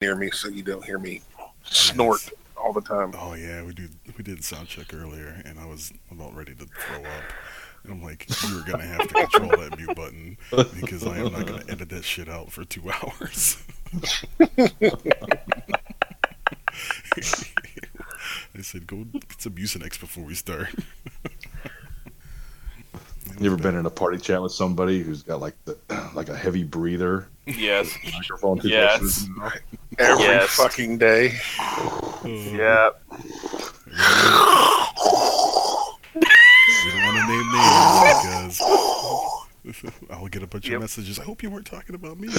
near me so you don't hear me snort Yes. all the time. Oh yeah, we do. We did sound check earlier, and I was about ready to throw up. And I'm like, you're gonna have to control that mute button because I am not gonna edit that shit out for two hours. I said, go get some Mucinex before we start. You ever been in a party chat with somebody who's got like the like a heavy breather Yes. microphone? Yes. Close to his mouth? Every Yes. fucking day. Yeah. We don't want to name names because I'll get a bunch Yep. of messages. I hope you weren't talking about me.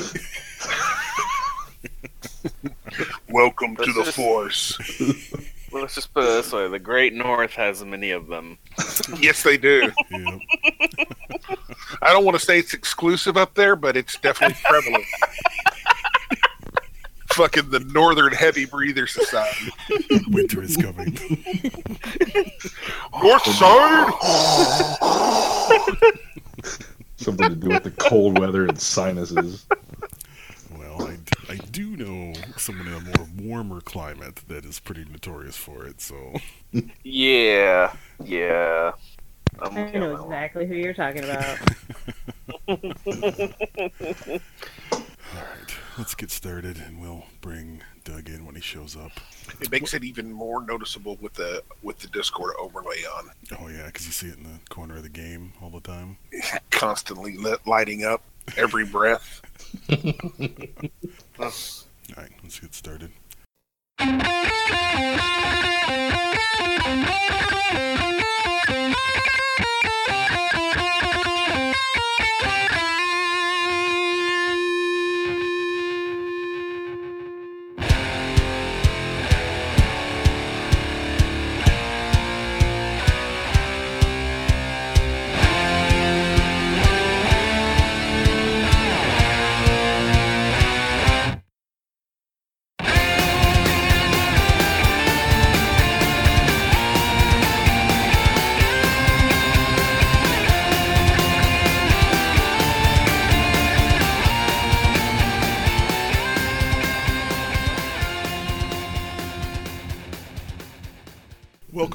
Welcome to Let's the just- Force. Well, let's just put it this way: the Great North has many of them. yes, they do. Yep. I don't want to say it's exclusive up there, but it's definitely prevalent. Fucking the Northern Heavy Breather Society. Winter is coming. North Side! Something to do with the cold weather and sinuses. Well, I, I do know someone in a more warmer climate that is pretty notorious for it. So Yeah. Yeah. I'm I know exactly who you're talking about. all right, let's get started, and we'll bring Doug in when he shows up. It makes it even more noticeable with the with the Discord overlay on. Oh yeah, because you see it in the corner of the game all the time. Constantly lit, lighting up every breath. All right, let's get started.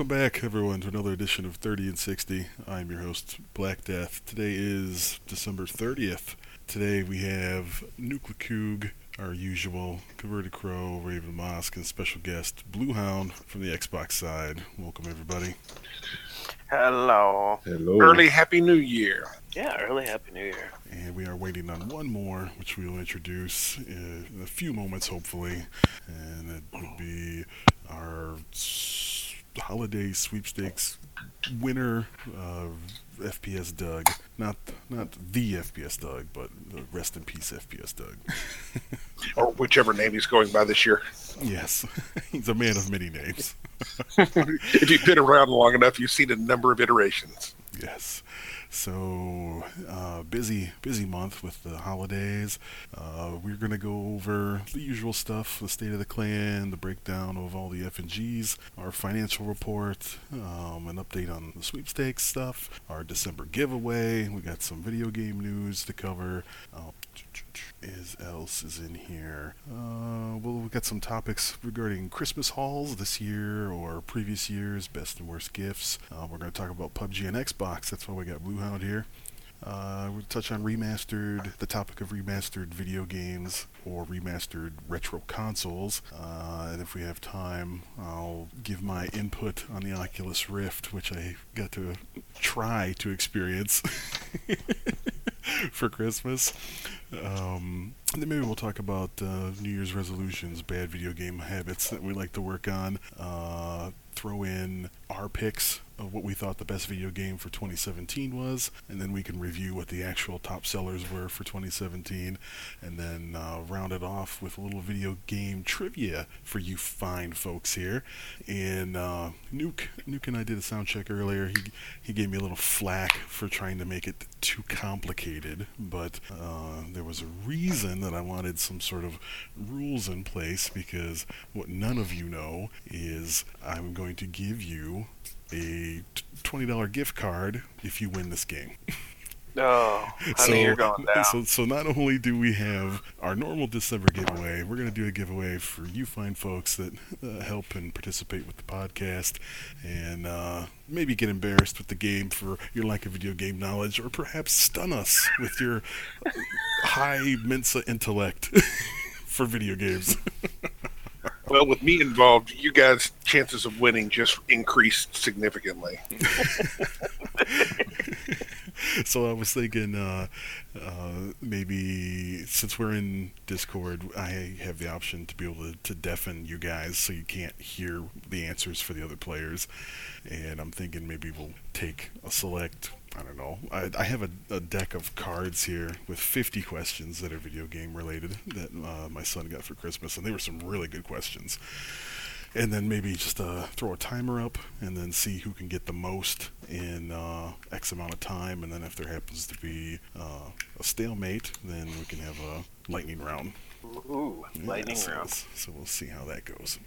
Welcome back, everyone, to another edition of 30 and 60. I'm your host, Black Death. Today is December 30th. Today we have Nuclecoog, our usual, Converted Crow, Raven Mosk, and special guest, Bluehound from the Xbox side. Welcome, everybody. Hello. Hello. Early Happy New Year. Yeah. Early Happy New Year. And we are waiting on one more, which we will introduce in a few moments, hopefully. And it would be our s- holiday sweepstakes winner, uh, FPS Doug. Not not the FPS Doug, but the rest in peace FPS Doug. Or whichever name he's going by this year. yes, he's a man of many names. if you've been around long enough, you've seen a number of iterations. Yes. So uh, busy, busy month with the holidays. Uh, we're gonna go over the usual stuff: the state of the clan, the breakdown of all the F and Gs, our financial report, um, an update on the sweepstakes stuff, our December giveaway. We got some video game news to cover. Uh, is else is in here? Uh, well, we've got some topics regarding Christmas hauls this year or previous years, best and worst gifts. Uh, we're going to talk about PUBG and Xbox. That's why we got Bluehound here. Uh, we'll touch on remastered, the topic of remastered video games or remastered retro consoles. Uh, and if we have time, I'll give my input on the Oculus Rift, which I got to try to experience for Christmas. Um, then maybe we'll talk about uh, New Year's resolutions, bad video game habits that we like to work on. Uh, throw in our picks of what we thought the best video game for 2017 was, and then we can review what the actual top sellers were for 2017, and then uh, round it off with a little video game trivia for you fine folks here. And uh, Nuke, Nuke and I did a sound check earlier. He he gave me a little flack for trying to make it too complicated, but uh, there was a reason that I wanted some sort of rules in place because what none of you know is I'm going to give you a t- $20 gift card if you win this game. Oh, honey, you're going down. So, so not only do we have our normal December giveaway, we're going to do a giveaway for you fine folks that uh, help and participate with the podcast, and uh, maybe get embarrassed with the game for your lack of video game knowledge, or perhaps stun us with your high Mensa intellect for video games. Well, with me involved, you guys' chances of winning just increased significantly. so I was thinking, uh, uh, maybe since we're in Discord, I have the option to be able to, to deafen you guys so you can't hear the answers for the other players. And I'm thinking maybe we'll take a select. I don't know. I, I have a, a deck of cards here with 50 questions that are video game related that uh, my son got for Christmas, and they were some really good questions and then maybe just uh, throw a timer up and then see who can get the most in uh, X amount of time. And then if there happens to be uh, a stalemate, then we can have a lightning round. Ooh, lightning round. So we'll see how that goes.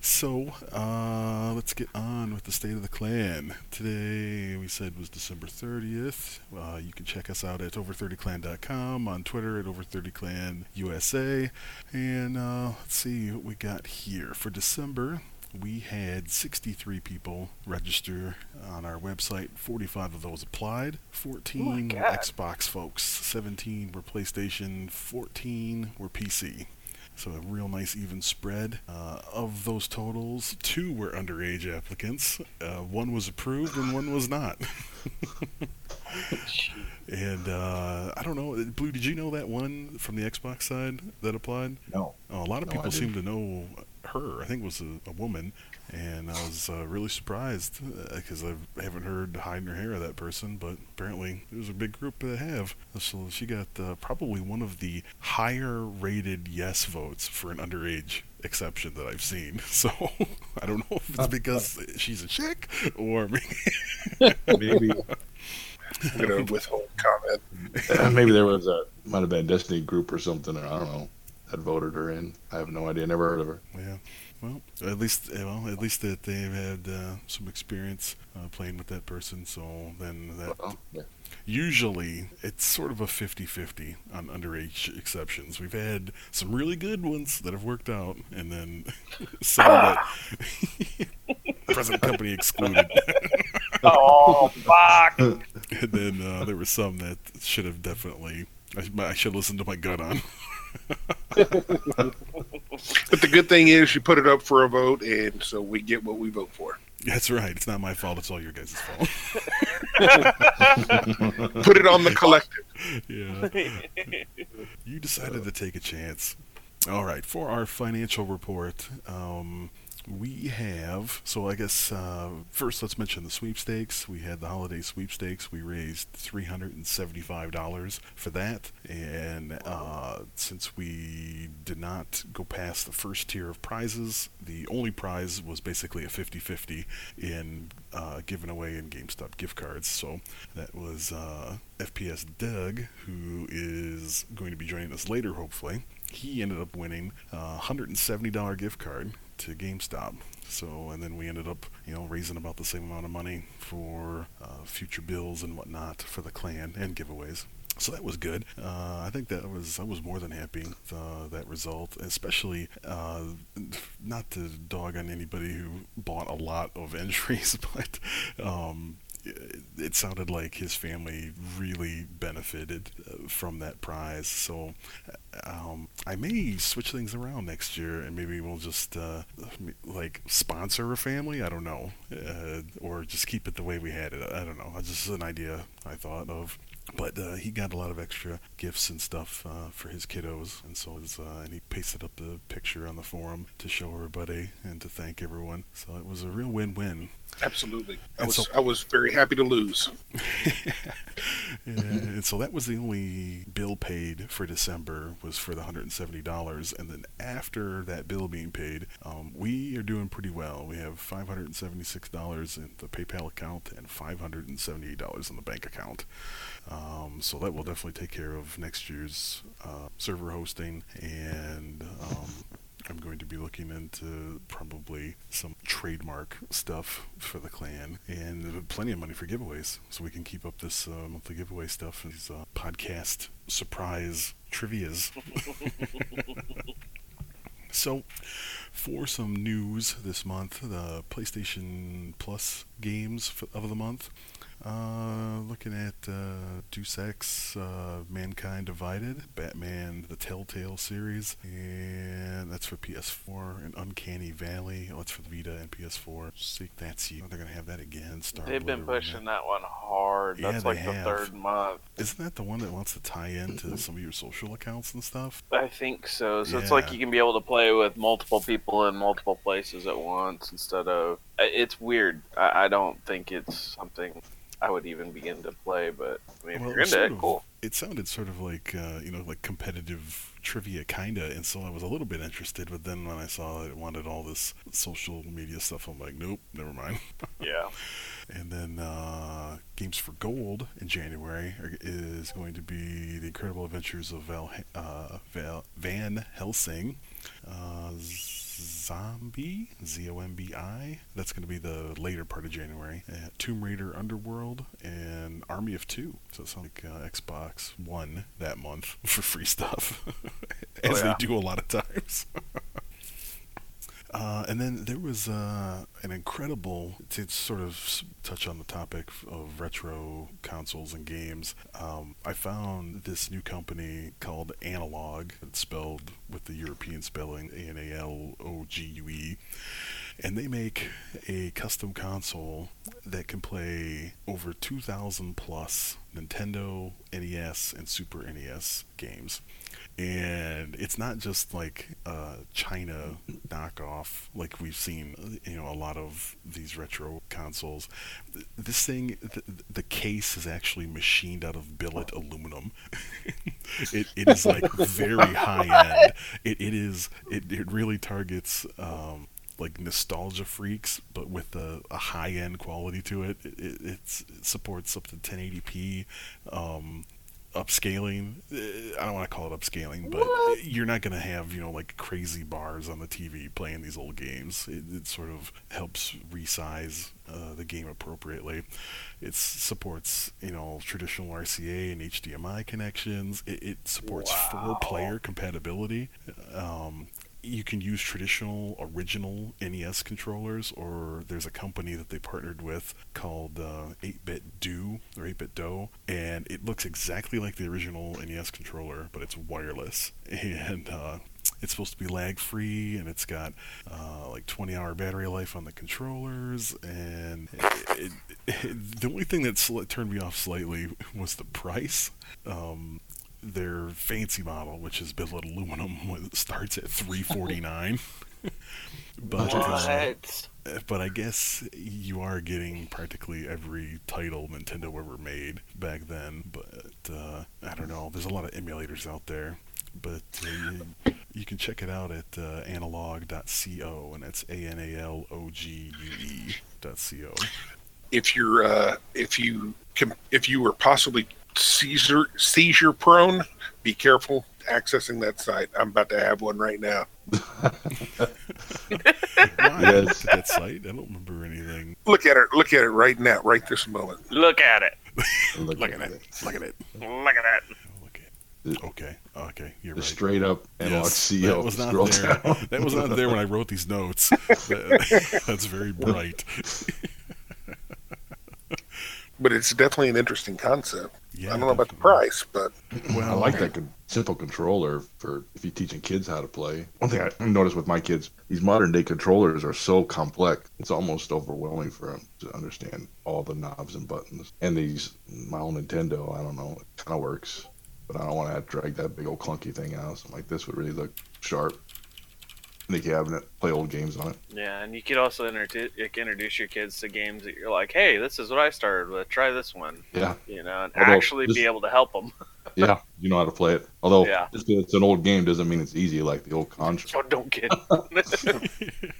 So uh, let's get on with the state of the clan. Today we said was December 30th. Uh, you can check us out at over30clan.com, on Twitter at over30clanusa, and uh, let's see what we got here for December. We had 63 people register on our website. 45 of those applied. 14 were Xbox folks. 17 were PlayStation. 14 were PC. So a real nice even spread. Uh, of those totals, two were underage applicants. Uh, one was approved and one was not. and uh, I don't know, Blue. Did you know that one from the Xbox side that applied? No. Oh, a lot of No, people seem to know her. I think it was a, a woman, and I was uh, really surprised because I haven't heard hide nor hair of that person. But apparently, there's a big group that have. So she got uh, probably one of the higher rated yes votes for an underage exception that I've seen. So I don't know if it's because she's a chick or maybe Maybe I'm going to withhold comment. maybe there was a might have been a Destiny group or something. Or I don't know. That voted her in. I have no idea. Never heard of her. Yeah. Well, at least eh, well, at least that they've had uh, some experience uh, playing with that person. So then that Oh, yeah. usually it's sort of a 50-50 on underage exceptions. We've had some really good ones that have worked out, and then some that present company excluded. Oh, fuck. and then uh, there were some that should have definitely I, I should have listened to my gut on. But the good thing is you put it up for a vote, and so we get what we vote for. That's right. It's not my fault. It's all your guys' fault. Put it on the collective. yeah. You decided to take a chance. All right, for our financial report, um, we have. So I guess uh, first let's mention the sweepstakes. We had the holiday sweepstakes. We raised three hundred and seventy-five dollars for that, and uh, since we did not go past the first tier of prizes, the only prize was basically a 50-50 in uh, given away in GameStop gift cards. So that was uh, FPS Doug, who is going to be joining us later, hopefully. He ended up winning a $170 gift card to GameStop. So, and then we ended up, you know, raising about the same amount of money for uh, future bills and whatnot for the clan and giveaways. So that was good. Uh, I think that was I was more than happy with uh, that result, especially uh, not to dog on anybody who bought a lot of entries, but um, it, sounded like his family really benefited uh, from that prize. So um, I may switch things around next year, and maybe we'll just uh, like sponsor a family. I don't know, uh, or just keep it the way we had it. I don't know. It's just an idea I thought of. But uh, he got a lot of extra gifts and stuff uh, for his kiddos, and so it's, uh, and he pasted up the picture on the forum to show everybody and to thank everyone. So it was a real win-win. Absolutely. I And was so- I was very happy to lose. and so that was the only bill paid for December was for the $170, and then after that bill being paid, um, we are doing pretty well. We have $576 in the PayPal account and $578 in the bank account. Um, so that will definitely take care of next year's uh, server hosting, and um, I'm going to be looking into probably some trademark stuff for the clan and plenty of money for giveaways, so we can keep up this uh, monthly giveaway stuff. These uh, podcast surprise trivia's. So, for some news this month, the PlayStation Plus games of the month. Uh, looking at uh, Deus Ex, uh, Mankind Divided, Batman: The Telltale series, and that's for PS4. And Uncanny Valley, oh, it's for the Vita and PS4. See, that's you. They're gonna have that again. Star They've been pushing that one hard. Yeah, That's like the third month. Isn't that the one that wants to tie into some of your social accounts and stuff? I think so. So it's like you can be able to play with multiple people in multiple places at once instead of. It's weird. I, I don't think it's something I would even begin to play, but I mean, if you're into it, of. cool. It sounded sort of like uh, you know like competitive trivia kinda, and so I was a little bit interested. But then when I saw it wanted all this social media stuff, I'm like, nope, never mind. Yeah. And then uh, Games for Gold in January is going to be the Incredible Adventures of Val, uh, Val, Van Helsing. Uh, Zombie, Z O M B I. That's going to be the later part of January. Uh, Tomb Raider Underworld and Army of Two. So it sounds like uh, Xbox One that month for free stuff, as Oh, yeah. they do a lot of times. Uh, and then there was uh, an incredible, to sort of touch on the topic of retro consoles and games. Um, I found this new company called Analogue, it's spelled with the European spelling A N A L O G U E. And they make a custom console that can play over 2,000 plus Nintendo, NES, and Super NES games. And it's not just like a China knockoff like we've seen you know a lot of these retro consoles. This thing the, the case is actually machined out of billet aluminum. It, it is like very high end it, it is it, it really targets um, like nostalgia freaks, but with a, a high end quality to it. It, it, it's, it supports up to 1080p. Um, upscaling. I don't want to call it upscaling but you're not going to have you know like crazy bars on the tv playing these old games. It, it sort of helps resize uh, the game appropriately. It supports you know traditional rca and hdmi connections. It, it supports four player compatibility. Um, you can use traditional original NES controllers, or there's a company that they partnered with called uh, 8BitDo or 8BitDo, and it looks exactly like the original NES controller, but it's wireless, and uh, it's supposed to be lag free, and it's got uh, like 20 hour battery life on the controllers, and it, it, the only thing that sli- turned me off slightly was the price. Um, their fancy model, which is billet aluminum, starts at 349 but uh, but I guess you are getting practically every title Nintendo ever made back then. But uh, I don't know. There's a lot of emulators out there, but uh, you, you can check it out at uh, analogue.co, and that's A N A L O G U E dot co. If you're uh, if you can, if you were possibly seizure seizure prone, be careful accessing that site. I'm about to have one right now. Yes. Look at that site. I don't remember anything. Look at it. Look at it right now, right this moment. Look at it. Look, Look at it. Look at it. Look at that. Oh, look at. Okay. Okay. You're The right. straight up analog Yes, CEO. that was not scroll there. down. That was not there when I wrote these notes. That- that's very bright. But it's definitely an interesting concept. Yeah, I don't know about the price, but Well, I like that con- simple controller for if you're teaching kids how to play. One thing I noticed with my kids, these modern day controllers are so complex. It's almost overwhelming for them to understand all the knobs and buttons. And these, my own Nintendo, I don't know, it kind of works, but I don't want to have drag that big old clunky thing out. Something like this would really look sharp in the cabinet, play old games on it. Yeah, and you could also introduce introduce your kids to games that you're like, hey, this is what I started with. Try this one. Yeah, You know, and Although actually be able to help them. yeah, you know how to play it. Although Yeah. just 'cause it's an old game doesn't mean it's easy like the old Contra. Oh, don't get. Talk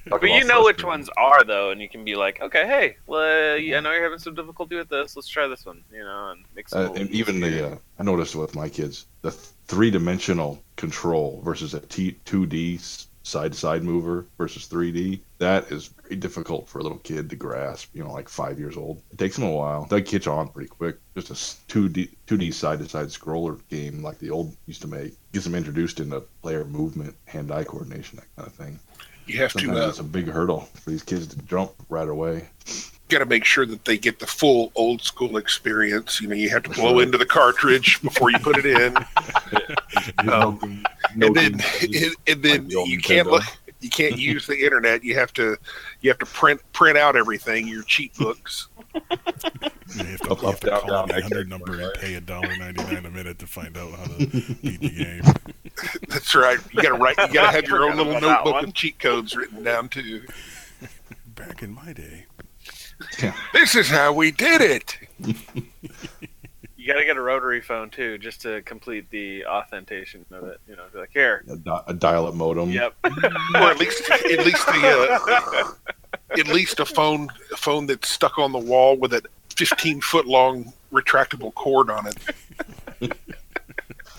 but you know which ones are though, and you can be like, okay, hey, well, I know you're having some difficulty with this. Let's try this one. You know, and mix it. Uh, and even the uh, I noticed with my kids the three dimensional control versus a T two D side to side mover versus 3D. That is very difficult for a little kid to grasp. You know, like five years old. It takes them a while. They catch on pretty quick. Just a 2D 2D side to side scroller game like the old used to make gets them introduced into player movement, hand eye coordination, that kind of thing. You have Sometimes to uh, it's a big hurdle for these kids to jump right away. Got to make sure that they get the full old school experience. You know, you have to blow into the cartridge before you put it in, Um, and then and, and then Like the old you can't look. You can't use the internet. You have to you have to print print out everything, your cheat books. You have to, Up, you have to down, call down, the hundred back, number and pay a dollar ninety nine a minute to find out how to beat the game. That's right. You got to write. You got to have your own little notebook one. with cheat codes written down too. Back in my day, This is how we did it. You got to get a rotary phone too, just to complete the authentication of it. You know, be like here. a, di- a dial-up modem. Yep. or at least at least the uh, at least a phone a phone that's stuck on the wall with a 15 foot long retractable cord on it.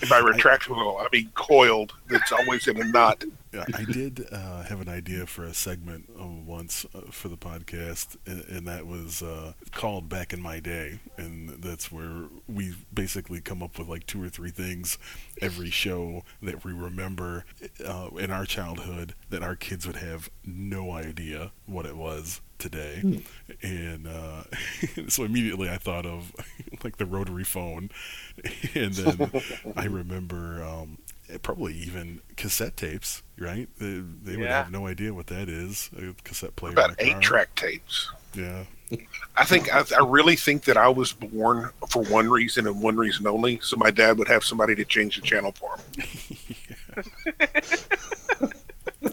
By retractable, I mean coiled. That's always in a knot. Yeah, I did uh, have an idea for a segment uh, once uh, for the podcast, and, and that was uh, called "Back in My Day," and that's where we basically come up with like two or three things every show that we remember uh, in our childhood that our kids would have no idea what it was today, and uh, so immediately I thought of like the rotary phone, and then I remember um, Eh, probably even cassette tapes, right? They, they would have no idea what that is. A cassette player. in About eight track tapes. Yeah. I think I, I really think that I was born for one reason and one reason only, so my dad would have somebody to change the channel for him.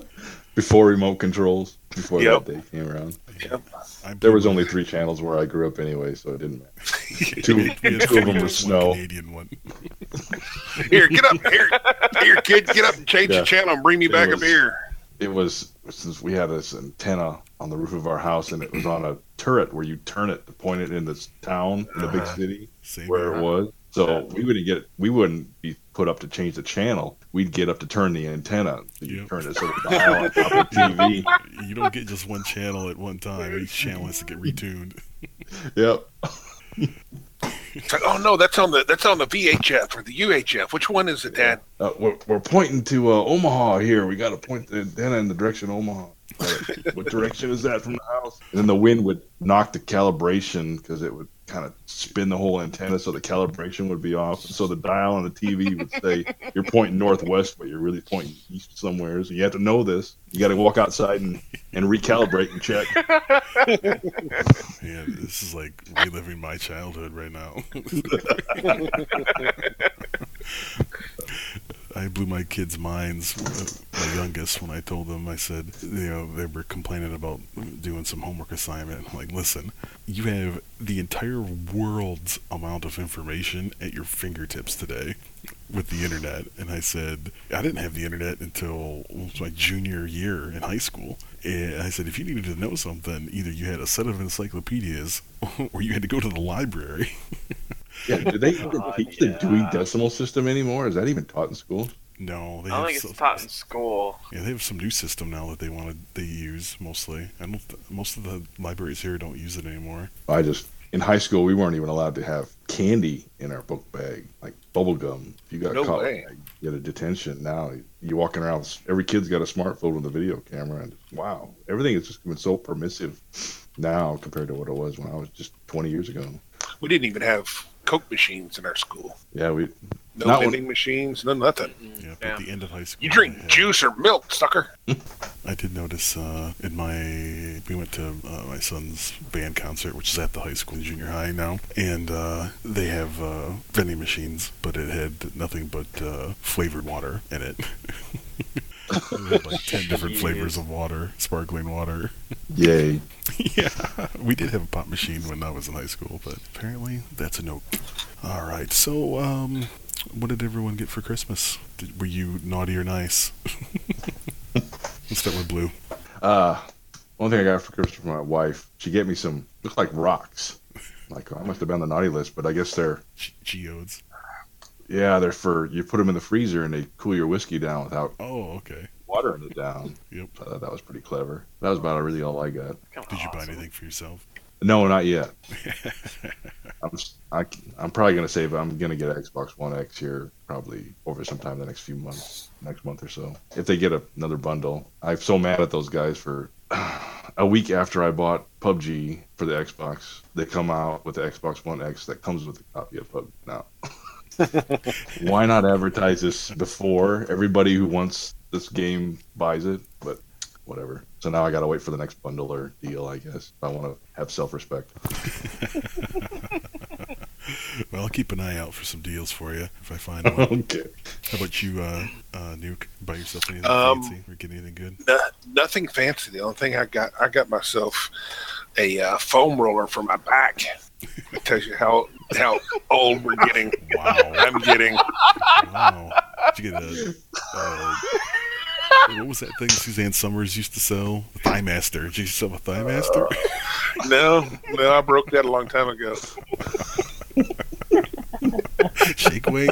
Before remote controls, before Yep. that day came around. I'm There was only three channels where I grew up anyway, so it didn't matter. Two, two of them were snow. Canadian one. Here, get up here, here, kid, get up and change Yeah. the channel and bring me It back a was- beer. It was since we had this antenna on the roof of our house, and it was on a turret where you turn it to point it in this town in the big Uh-huh. city Same where it was. So we wouldn't get we wouldn't be put up to change the channel. We'd get up to turn the antenna. So you Yep. turn it so the dial on top of TV. You don't get just one channel at one time. Each channel has to get retuned. Yep. It's like, oh no, that's on the that's on the VHF or the UHF. Which one is it, Dad? Uh, we're, we're pointing to uh, Omaha here. We got to point the antenna in the direction of Omaha. What direction is that from the house? And then the wind would knock the calibration because it would kind of spin the whole antenna, so the calibration would be off. So the dial on the TV would say you're pointing northwest, but you're really pointing east somewhere. So you have to know this. You got to walk outside and, and recalibrate and check. Man, this is like reliving my childhood right now. I blew my kids' minds, uh, my youngest, when I told them, I said, you know, they were complaining about doing some homework assignment. I'm like, listen, you have the entire world's amount of information at your fingertips today with the internet. And I said, I didn't have the internet until my junior year in high school. And I said, if you needed to know something, either you had a set of encyclopedias or you had to go to the library. Yeah, do they even God, teach the. Dewey Decimal System anymore? Is that even taught in school? no, they I don't have think so- it's taught in school. Yeah, they have some new system now that they want to they use mostly. I don't. Th- most of the libraries here don't use it anymore. I just in high school we weren't even allowed to have candy in our book bag, like bubble gum. If you got No caught, way. you get a detention. Now you're walking around, every kid's got a smartphone with a video camera, and wow, everything has just been so permissive now compared to what it was when I was just 20 years ago. We didn't even have Coke machines in our school. Yeah, we No Not when- vending machines, no nothing. Yeah, but Yeah. at the end of high school, You drink they had- juice or milk, sucker. I did notice uh, in my we went to uh, my son's band concert, which is at the high school, junior high now, and uh, they have uh, vending machines, but it had nothing but uh, flavored water in it. They had like ten different flavors of water, sparkling water. yay. yeah, we did have a pop machine when I was in high school, but apparently that's a no. All right, so um, what did everyone get for Christmas? Did, were you naughty or nice? Let's start with Blue. Uh, one thing I got for Christmas from my wife, she gave me some look like rocks. Like I must have been on the naughty list, but I guess they're G- geodes. Yeah they're for you put them in the freezer and they cool your whiskey down without Oh, okay. watering it down. Yep. So I thought that was pretty clever. That was about really all I got. Kinda Did you buy anything for yourself? No, not yet. I'm s- I, am probably gonna save. I'm gonna get an Xbox One X here probably over sometime the next few months, next month or so. If they get a, another bundle, I'm so mad at those guys for a week after I bought PUBG for the Xbox, they come out with the Xbox One X that comes with a copy of PUBG now. Why not advertise this before everybody who wants this game buys it? But whatever. So now I gotta wait for the next bundle or deal, I guess. I want to have self-respect. Well, I'll keep an eye out for some deals for you if I find one. okay. How about you, uh, uh, Nuke? Buy yourself anything Um, fancy or get anything good? No, nothing fancy. The only thing I got, I got myself a uh, foam roller for my back. It tells you how how old we're getting. Wow. I'm getting. wow. Did you get a. Uh, what was that thing Suzanne Somers used to sell? The Thigh Master. Did you sell a Thigh Master? No, no, I broke that a long time ago. Shake weight?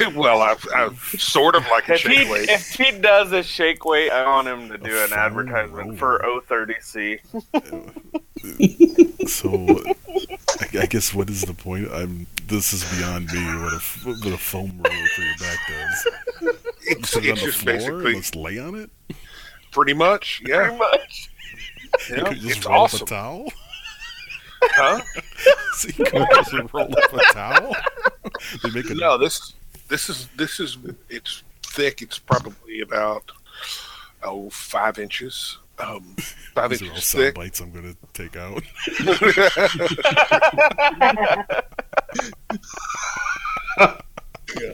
well, I, I sort of like a If he, shake weight. if he does a shake weight, I want him to do A an foam advertisement for O30C. So, I, I guess what is the point? I'm. This is beyond me. What a f- what a foam roller for your back does. You It's, it on it's the just floor and basically let's lay on it. pretty much, yeah. Pretty much. You yeah could just it's roll awesome, up a towel. huh? So you could just roll up a towel. They make a No, this this is this is it's thick. It's probably about oh five inches. Um, five These are all inches sound thick. bites I'm gonna take out.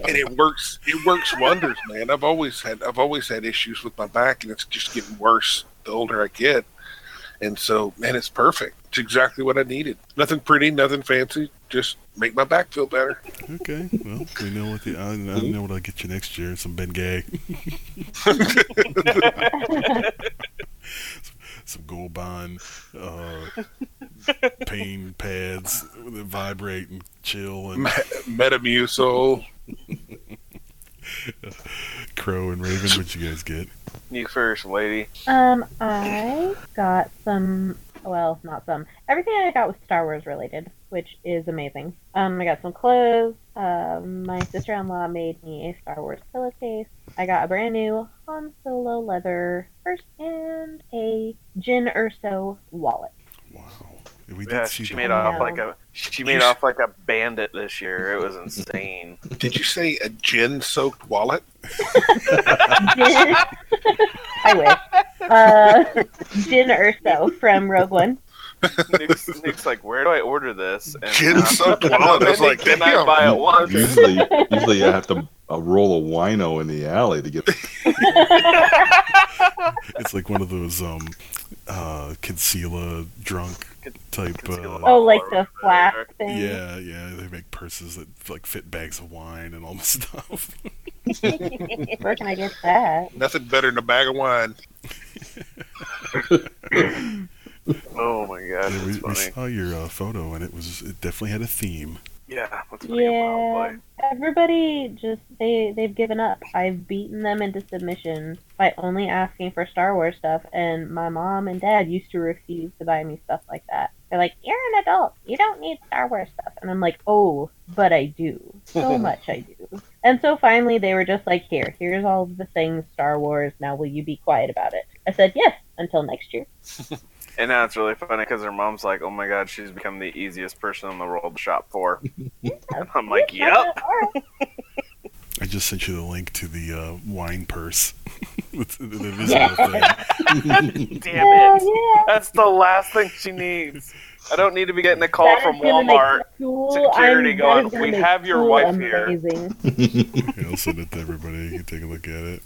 and it works it works wonders man i've always had i've always had issues with my back and it's just getting worse the older i get and so man it's perfect. It's exactly what i needed. Nothing pretty nothing fancy. Just make my back feel better. Okay, well, we know what the I, I know what I'll get you next year. Some Bengay, some Gold Bond, uh, pain pads that vibrate and chill, and metamucil Crow and Raven. What'd you guys get? You first, lady. Um, I got some. Well, not some. Everything I got was Star Wars related, which is amazing. Um, I got some clothes. Um, my sister-in-law made me a Star Wars pillowcase. I got a brand new Han Solo leather purse and a Jyn Erso wallet. Wow, we Yeah, she made off know. like a she made off like a bandit this year. It was insane. did you say a gin soaked wallet Jin, I wish. Uh, Jyn Erso from Rogue One. Nick's, Nick's like, where do I order this? And, Gin uh, soaked wallet i was like can I buy it once? Usually, usually I have to uh, roll a wino in the alley to get. It's like one of those um, uh, concealer drunk type. Conceal Uh, Oh, like the Or flask thing. yeah, yeah, they make purses that like fit bags of wine and all this stuff. Where can I get that? nothing better than a bag of wine Oh my god, Yeah, we, that's we saw your uh, photo, and it was it definitely had a theme. Yeah, that's pretty Yeah, boy. Everybody just they they've given up. I've beaten them into submission by only asking for Star Wars stuff, and my mom and dad used to refuse to buy me stuff like that. They're like, "You're an adult. You don't need Star Wars stuff," and I'm like, "Oh, but I do. So much I do." And so finally, they were just like, "Here, here's all the things Star Wars. Now, will you be quiet about it?" I said, "Yes." Until next year. And now it's really funny because her mom's like, "Oh my god, she's become the easiest person in the world to shop for." I'm like, "Yep." I just sent you the link to the uh, wine purse. It's the visible thing. Damn Hell it! yeah. That's the last thing she needs. I don't need to be getting a call That from is gonna make Walmart. school- security I'm- going, that is gonna "We have your school wife here." amazing. Yeah, I'll send it to everybody. You can take a look at it.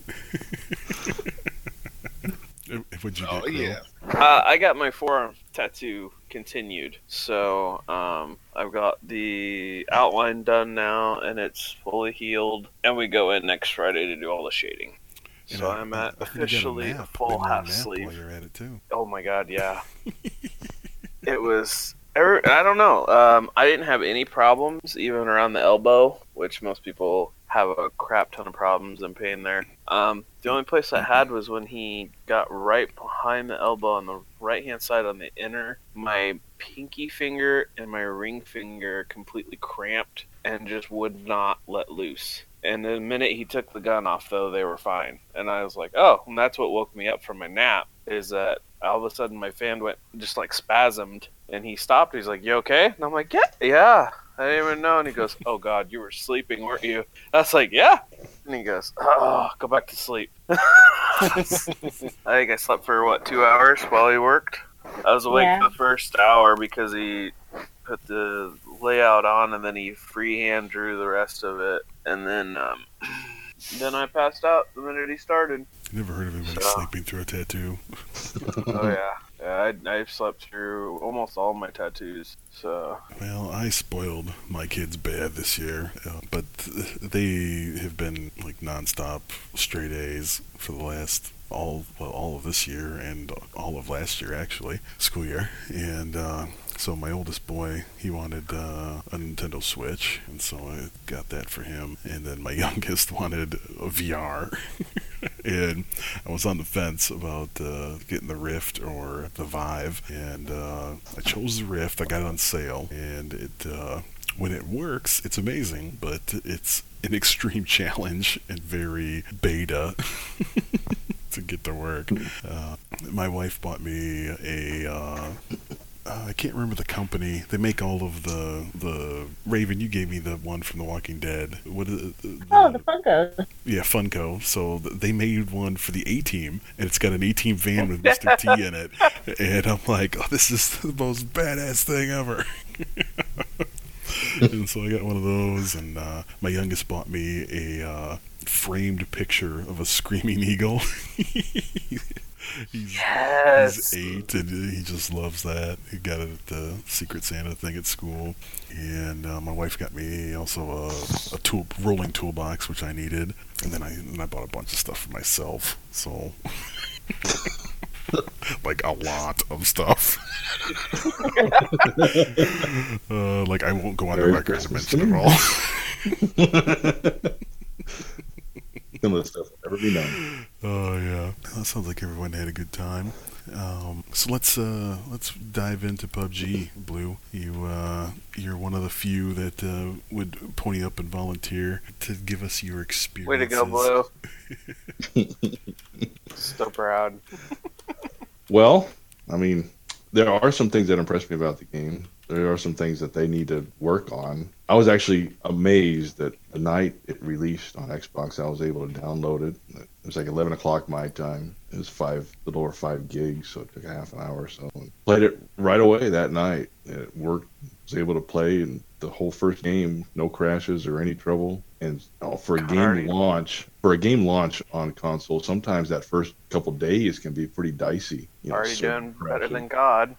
What'd you get? oh yeah Uh, I got my forearm tattoo continued, so um, I've got the outline done now, and it's fully healed. And we go in next Friday to do all the shading. And So I- I'm at I a officially a map. full a half sleeve. You're at it too. Oh my god, yeah. it was I don't know. Um, I didn't have any problems even around the elbow, which most people have a crap ton of problems and pain there. Um, the only place I had was when he got right behind the elbow on the right hand side on the inner. My pinky finger and my ring finger completely cramped and just would not let loose. And the minute he took the gun off, though, they were fine. And I was like, oh, and that's what woke me up from my nap. Is that all of a sudden my fan went just like spasmed, and he stopped. He's like, "You okay?" And I'm like, "Yeah, yeah." I didn't even know. And he goes, "Oh God, you were sleeping, weren't you?" I was like, "Yeah." And he goes, "Oh, go back to sleep." I think I slept for what two hours while he worked. I was awake Yeah. the first hour because he put the layout on and then he freehand drew the rest of it, and then um, then I passed out the minute he started. Never heard of anyone So- sleeping through a tattoo. Oh yeah, yeah. I, I've slept through almost all my tattoos. So Well, I spoiled my kids bad this year, uh, but they have been like nonstop straight A's for the last all well, all of this year and all of last year actually school year and uh, so my oldest boy he wanted uh, a Nintendo Switch and so I got that for him and then my youngest wanted a VR and I was on the fence about uh, getting the Rift or the Vive and uh, I chose the Rift I got it on sale and it uh, when it works it's amazing but it's an extreme challenge and very beta to get to work. Uh, my wife bought me a. Uh, uh, I can't remember the company. They make all of the the Raven. You gave me the one from The Walking Dead. What is it? The, Oh, the Funko. yeah, Funko. So they made one for the A Team, and it's got an A Team van with Mr. T in it. And I'm like, oh, this is the most badass thing ever. and so I got one of those, and uh, my youngest bought me a uh, framed picture of a screaming eagle. he's, yes, He's eight, and he just loves that. He got it at the Secret Santa thing at school, and uh, my wife got me also a, a tool rolling toolbox, which I needed, and then I and I bought a bunch of stuff for myself. So, like a lot of stuff. uh, like I won't go on the Merry record to mention to it all. Some of the stuff will never be known. Oh yeah, that sounds like everyone had a good time. Um, so let's uh, let's dive into PUBG. Blue, you uh, you're one of the few that uh, would pony up and volunteer to give us your experience. way to go, Blue. so proud. Well, I mean, there are some things that impressed me about the game. There are some things that they need to work on. I was actually amazed that the night it released on Xbox, I was able to download it. It was like 11 o'clock my time. It was five, a little over five gigs, so it took a half an hour or so. And played it right away that night. It worked. Was able to play and the whole first game, no crashes or any trouble. And oh, for a game launch, for a game launch on console, sometimes that first couple days can be pretty dicey. You know, Already doing better than God.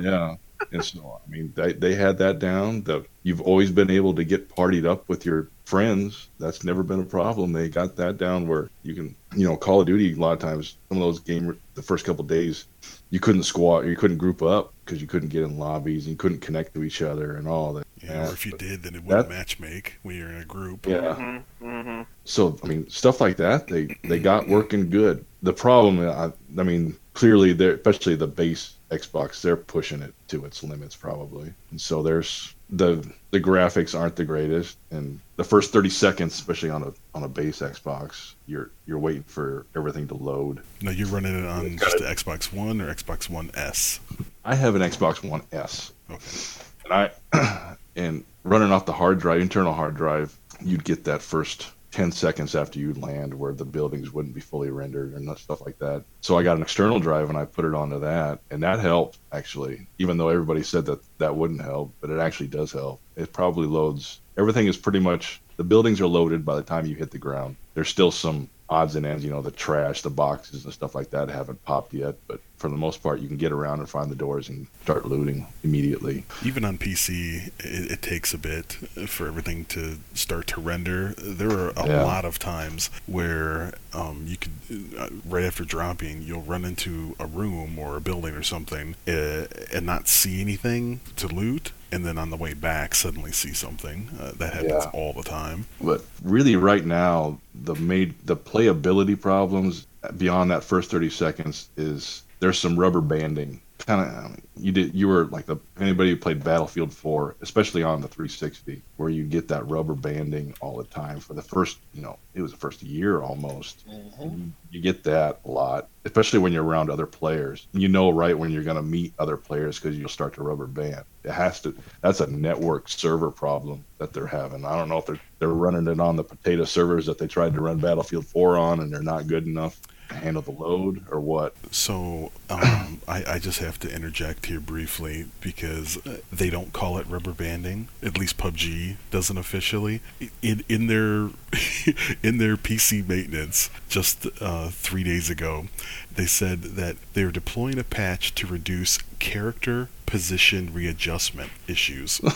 yeah. And so, I mean, they, they had that down. The, you've always been able to get partied up with your friends. That's never been a problem. They got that down where you can, you know, Call of Duty, a lot of times, some of those game, the first couple days, you couldn't squat, you couldn't group up because you couldn't get in lobbies and you couldn't connect to each other and all that. Yeah, or if you but- did, then it wouldn't That- match make when you're in a group. Yeah. hmm hmm so I mean, stuff like that they they got working good. The problem, I, I mean, clearly they're especially the base Xbox, they're pushing it to its limits probably, and so there's the the graphics aren't the greatest, and the first 30 seconds, especially on a on a base Xbox, you're you're waiting for everything to load. No, you're running it on just got the Xbox One or Xbox One S. I have an Xbox One S, Okay. and I and running off the hard drive, internal hard drive, you'd get that first 10 seconds after you land where the buildings wouldn't be fully rendered and stuff like that. So I got an external drive and I put it onto that, and that helped actually. Even though everybody said that that wouldn't help, but it actually does help. It probably loads. Everything is pretty much the buildings are loaded by the time you hit the ground. There's still some odds and ends, you know, the trash, the boxes and stuff like that haven't popped yet. But for the most part, you can get around and find the doors and start looting immediately. Even on PC, it, it takes a bit for everything to start to render. There are a Yeah. lot of times where um, you could, uh, right after dropping, you'll run into a room or a building or something uh, and not see anything to loot, and then on the way back, suddenly see something. Uh, that happens Yeah. all the time. But really, right now, the made the playability problems beyond that first thirty seconds is there's some rubber banding. Kind of, you did you were like the anybody who played Battlefield 4, especially on the 360, where you get that rubber banding all the time for the first, you know, it was the first year almost. You- You get that a lot, especially when you're around other players. You know right when you're going to meet other players because you'll start to rubber band. It has to. That's a network server problem that they're having. I don't know if they're they're running it on the potato servers that they tried to run Battlefield 4 on, and they're not good enough to handle the load, or what. So um, I, I just have to interject here briefly because uh, they don't call it rubber banding. At least PUBG doesn't officially. In in their in their PC maintenance just uh, three days ago, they said that they're deploying a patch to reduce character position readjustment issues.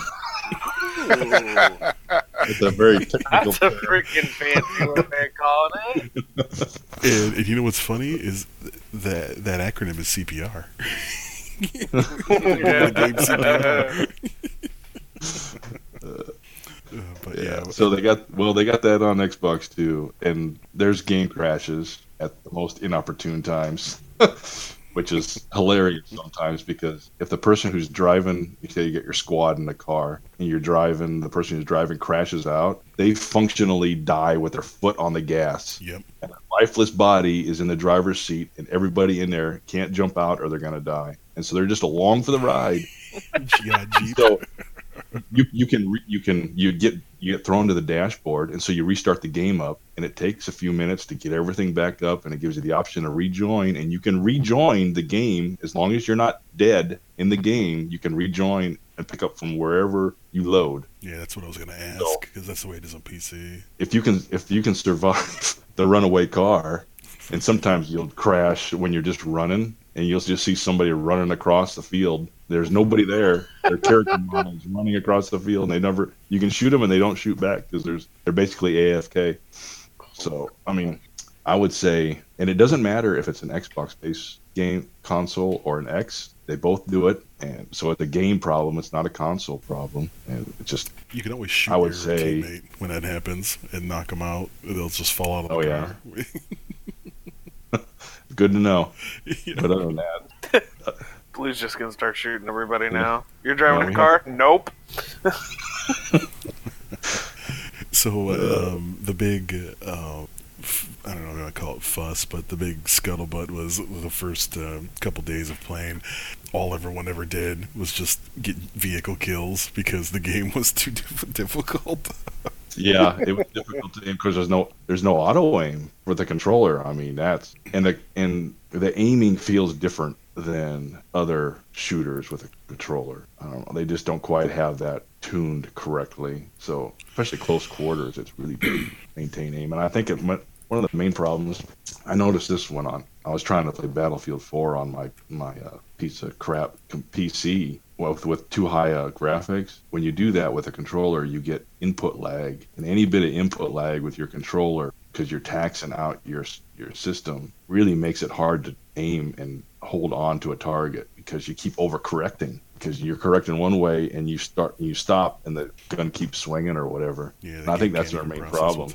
It's a very technical. That's a freaking fancy way of calling it. and, and you know what's funny is that that acronym is CPR. Game CPR. Uh, but yeah, Yeah. So they got well, they got that on Xbox too, and there's game crashes at the most inopportune times, which is hilarious sometimes because if the person who's driving, you say you get your squad in the car and you're driving, the person who's driving crashes out, they functionally die with their foot on the gas. yep. And a lifeless body is in the driver's seat, and everybody in there can't jump out or they're gonna die. And so they're just along for the ride. So you you can re, you can you get you get thrown to the dashboard, and so you restart the game up, and it takes a few minutes to get everything back up, and it gives you the option to rejoin, and you can rejoin the game as long as you're not dead in the game. You can rejoin and pick up from wherever you load. Yeah, that's what I was gonna ask So- because that's the way it is on PC. If you can if you can survive the runaway car, and sometimes you'll crash when you're just running, and you'll just see somebody running across the field. There's nobody there. Their character models running across the field, and they never. You can shoot them, and they don't shoot back because there's they're basically AFK. So I mean, I would say, and it doesn't matter if it's an Xbox-based game console or an X. They both do it, and so it's a game problem. It's not a console problem, and it's just You can always shoot I would your say- teammate when that happens and knock them out. They'll just fall out of oh, the Oh, yeah. car. good to know. Yeah. But other than that, Blue's just gonna start shooting everybody now. You're driving Yeah, a we car? Nope. So um, the big, uh, f- I don't know what I call it fuss, but the big scuttlebutt was the first uh, couple days of playing. All everyone ever did was just get vehicle kills because the game was too diff- difficult. Yeah, it was difficult to aim because there's no there's no auto aim with the controller. I mean that's and the and the aiming feels different than other shooters with a controller. I don't know. They just don't quite have that tuned correctly. So especially close quarters, it's really maintain aim. And I think it went, one of the main problems. I noticed this one on. I was trying to play Battlefield 4 on my my uh, piece of crap PC with with too high uh, graphics. When you do that with a controller, you get input lag, and any bit of input lag with your controller because you're taxing out your your system really makes it hard to aim and hold on to a target because you keep overcorrecting because you're correcting one way and you start you stop and the gun keeps swinging or whatever. Yeah, And I think that's our main problem.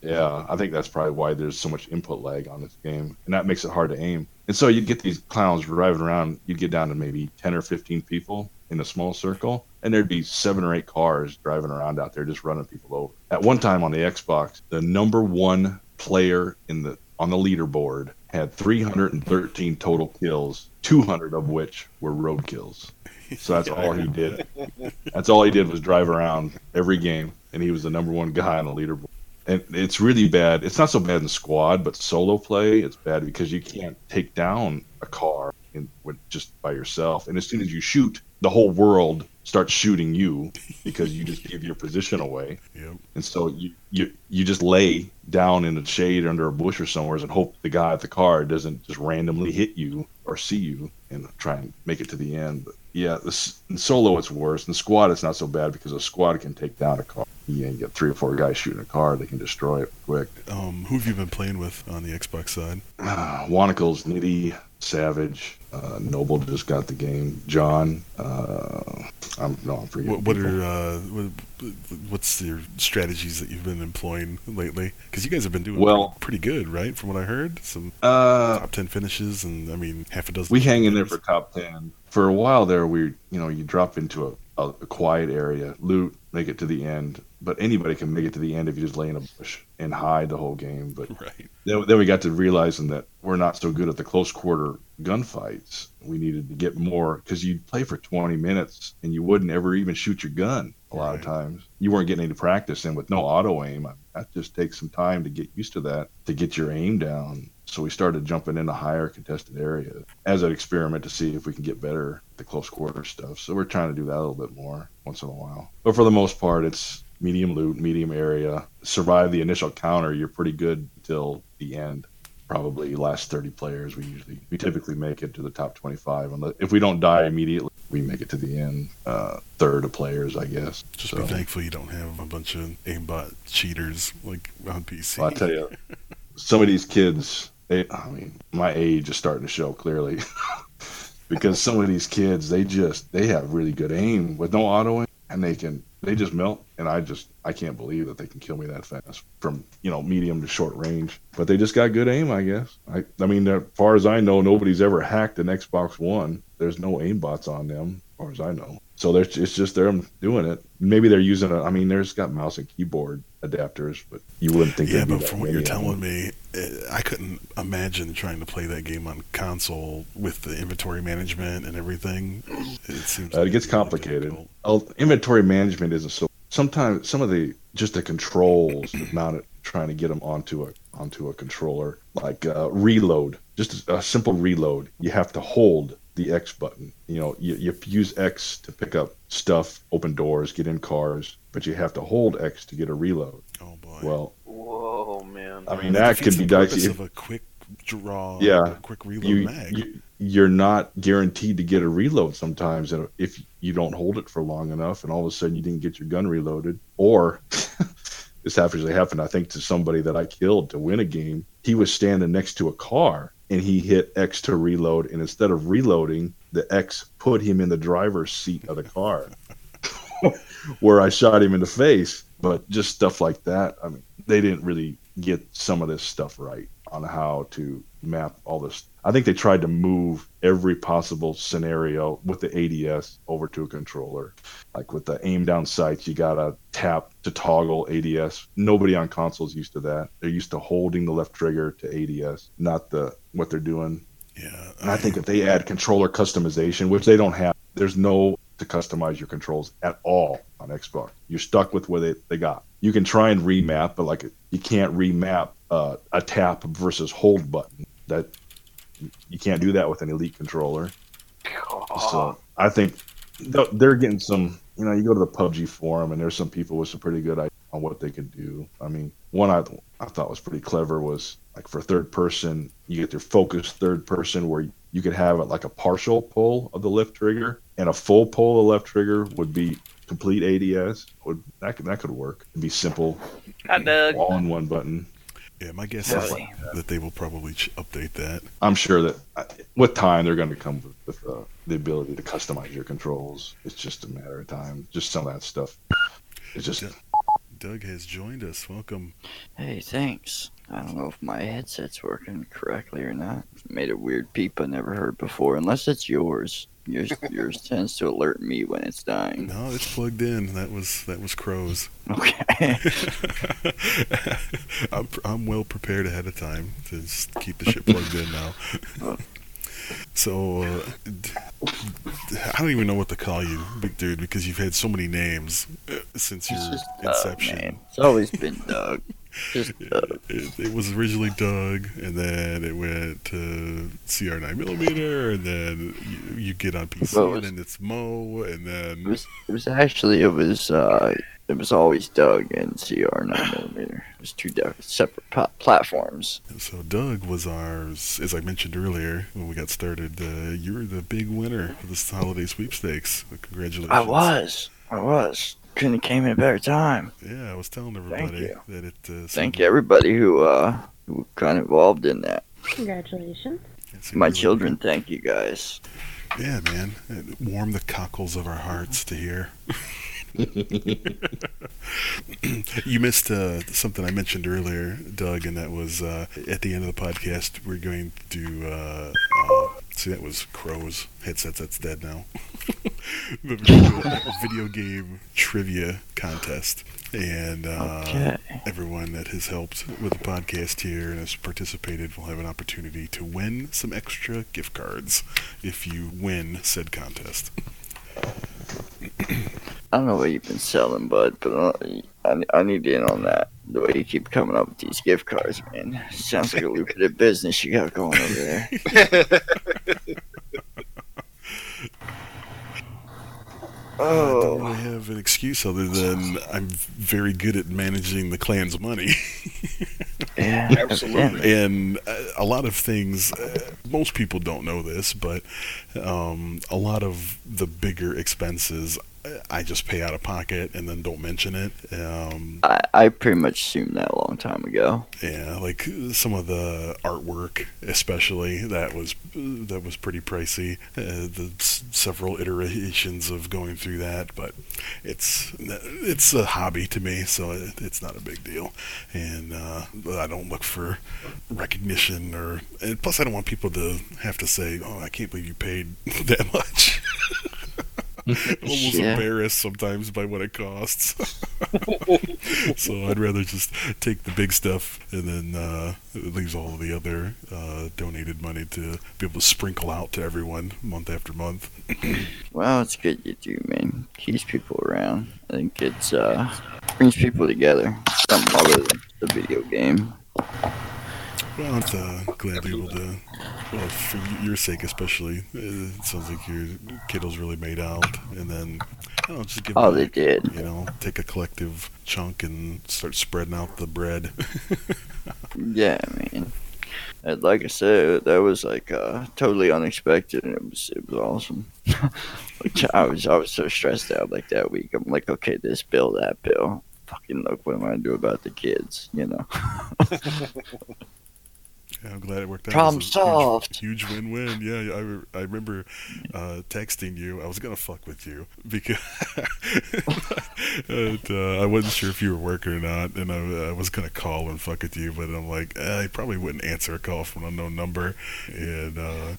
Yeah, I think that's probably why there's so much input lag on this game, and that makes it hard to aim. And so you'd get these clowns driving around. You'd get down to maybe ten or fifteen people in a small circle, and there'd be seven or eight cars driving around out there just running people over. At one time on the Xbox, the number one player in the on the leaderboard had 313 total kills, 200 of which were road kills. So that's all he did. That's all he did was drive around every game, and he was the number one guy on the leaderboard. And it's really bad. It's not so bad in squad, but solo play, it's bad because you can't take down a car in, with just by yourself. And as soon as you shoot, the whole world starts shooting you because you just give your position away. Yep. And so you, you you just lay down in the shade under a bush or somewhere and hope the guy at the car doesn't just randomly hit you or see you and try and make it to the end. But yeah, in solo it's worse. In squad it's not so bad because a squad can take down a car. You, know, you get three or four guys shooting a car, they can destroy it quick. Um, who have you been playing with on the Xbox side? Uh, Wanacles, Nitty, Savage, uh, Noble just got the game. John, uh, I'm no, I'm forgetting. What, what are uh, what, what's your strategies that you've been employing lately? Because you guys have been doing Well- pretty good, right? From what I heard, some uh, top ten finishes, and I mean half a dozen. we hang in there for top 10 for a while there we you know you drop into a, a, a quiet area loot make it to the end but anybody can make it to the end if you just lay in a bush and hide the whole game but right. then, then we got to realizing that we're not so good at the close quarter gunfights. We needed to get more because you'd play for 20 minutes and you wouldn't ever even shoot your gun a lot of times. You weren't getting any practice and with no auto aim that just takes some time to get used to that to get your aim down so we started jumping into higher contested areas as an experiment to see if we can get better at the close quarter stuff. So we're trying to do that a little bit more once in a while. But for the most part it's medium loot medium area. Survive the initial counter you're pretty good until the end. Probably last 30 players we usually we typically make it to the top 25 and if we don't die immediately we make it to the end uh, third of players i guess. Just So- be thankful you don't have a bunch of aimbot cheaters like on PC. Well, I tell you, some of these kids, they, I mean, my age is starting to show clearly because some of these kids, they just, they have really good aim with no auto aim and they can, they just melt. And I just, I can't believe that they can kill me that fast from, you know, medium to short range. But they just got good aim, I guess. I, I mean, as far as I know, nobody's ever hacked an Xbox One. There's no aimbots on them, as far as I know. So there's, it's just them doing it. Maybe they're using a, I mean, there's got mouse and keyboard adapters, but you wouldn't think Yeah, but that from what you're telling me, uh, I couldn't imagine trying to play that game on console with the inventory management and everything. It seems Uh, it gets complicated. Oh, inventory management isn't so. Sometimes some of the just the controls mounted trying to get them onto a onto a controller like uh, reload, just a simple reload. You have to hold the X button. You know, you, you use X to pick up stuff, open doors, get in cars, but you have to hold X to get a reload. Oh boy. Well, Whoa, man. I mean That that could be the purpose dicey. Of a quick draw, Yeah, a quick reload you, mag. you you're not guaranteed to get a reload sometimes if you don't hold it for long enough and all of a sudden you didn't get your gun reloaded or this actually happened i think to somebody that i killed to win a game he was standing next to a car and he hit x to reload and instead of reloading the x put him in the driver's seat of the car where i shot him in the face but just stuff like that i mean they didn't really get some of this stuff right on how to map all this. I think they tried to move every possible scenario with the ADS over to a controller. Like with the aim down sights, you gotta tap to toggle ADS. Nobody on consoles used to that. They're used to holding the left trigger to ADS, not the what they're doing. yeah, And I think if they add controller customization, which they don't have, there's no to customize your controls at all on Xbox. You're stuck with what they, they got. You can try and remap, but like you can't remap uh, a tap versus hold button. That you can't do that with an Elite controller. So I think they're getting some. You know, you go to the PUBG forum, and there's some people with some pretty good ideas on what they could do. I mean, one I I thought was pretty clever was like for third person, you get your focused third person where you could have it like a partial pull of the left trigger, and a full pull of the left trigger would be complete ADS. Would that could that could work? It'd be simple, Hot all in one button. yeah. My guess Stuff is like that they will probably update that. I'm sure that uh, with time they're going to come with, with uh, the ability to customize your controls. It's just a matter of time. Just some of that stuff. It's just Yeah. Doug has joined us. Welcome. Hey, thanks. I don't know if my headset's working correctly or not. It made a weird beep I never heard before, unless it's yours. Yours, yours tends to alert me when it's dying. No, it's plugged in. That was that was crows. Okay. I'm, I'm well prepared ahead of time to just keep the shit plugged in now. So, uh, I don't even know what to call you, big dude, because you've had so many names uh, since your It's just Doug, inception. It's always been Doug. Uh, it, it was originally Doug, and then it went to CR9 millimeter, and then you, you get on PC, Well, and then it's Mo, and it then was it was actually it was uh it was always Doug and CR nine millimeter. It was two separate pa- platforms. so Doug was ours, as I mentioned earlier when we got started. Uh, you were the big winner of this holiday sweepstakes. Congratulations! I was, I was. Couldn't have came in a better time. Yeah, I was telling Thank everybody you. that it. Uh, Thank seemed- everybody who uh who got involved in that. Congratulations. it My really- children, thank you guys. Yeah, man, it warmed the cockles of our hearts to hear. you missed uh, something I mentioned earlier, Doug, and that was uh, at the end of the podcast. We're going to do. Uh, uh, see, that was Crow's headsets. That's dead now. the video, video game trivia contest, and uh, Okay. everyone that has helped with the podcast here and has participated will have an opportunity to win some extra gift cards if you win said contest. I don't know what you've been selling, bud, but uh, I, I need in on that. The way you keep coming up with these gift cards, man. Sounds like a lucrative business you got going over there. I don't Oh, really have an excuse other than I'm very good at managing the clan's money. yeah. Absolutely. and uh, a lot of things uh, most people don't know this but um, a lot of the bigger expenses i just pay out of pocket and then don't mention it um, I, I pretty much assumed that a long time ago. yeah like some of the artwork especially that was that was pretty pricey. Uh, the s- several iterations of going through that but it's it's a hobby to me so it, it's not a big deal. And uh, I don't look for recognition or and plus I don't want people to have to say oh I can't believe you paid that much almost Yeah. embarrassed sometimes by what it costs so I'd rather just take the big stuff and then uh, it leaves all of the other uh, donated money to be able to sprinkle out to everyone month after month Well, it's good you do, man. Keeps people around. I think it's uh brings people together. Something other than the video game. Well, I'm uh, glad to be able to, well, for your sake especially, uh, it sounds like your kiddos really made out, and then, I don't know, just give Oh, back, they did. you know, take a collective chunk and start spreading out the bread. Yeah, man. And like I said, that was like uh, totally unexpected, and it was it was awesome. like, I was I was so stressed out like that week. I'm like, okay, this bill, that bill. Fucking look, what am I gonna do about the kids? You know. Yeah, I'm glad it worked out. Problem It was a solved. Huge, huge win-win. Yeah, I, re- I remember uh, texting you. I was gonna fuck with you because and, uh, I wasn't sure if you were working or not, and I, I was gonna call and fuck with you, but I'm like, eh, I probably wouldn't answer a call from an unknown number, and uh,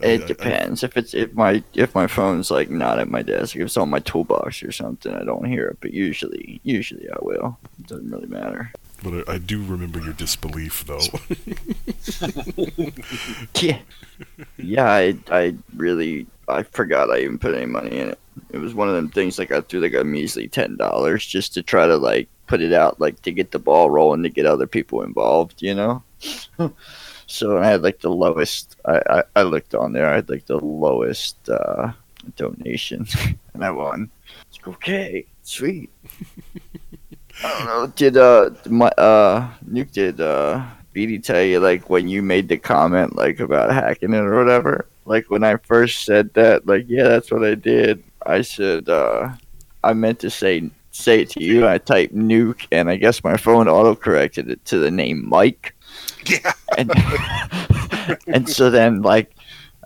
It I- depends. If it's if my if my phone's like not at my desk, if it's on my toolbox or something, I don't hear it. But usually, usually I will. It doesn't really matter. But I, I do remember your disbelief, though. Yeah, yeah. I I really I forgot I even put any money in it. It was one of them things like I threw like a measly ten dollars just to try to like put it out like to get the ball rolling to get other people involved. You know. so I had like the lowest. I, I I looked on there. I had like the lowest uh, donation, and I won. It's like, okay, sweet. I don't know. Did uh my uh Nuke did uh Beatty tell you like when you made the comment like about hacking it or whatever? Like when I first said that, like yeah, that's what I did. I said uh I meant to say say it to you. I typed Nuke, and I guess my phone auto corrected it to the name Mike Yeah. and and so then like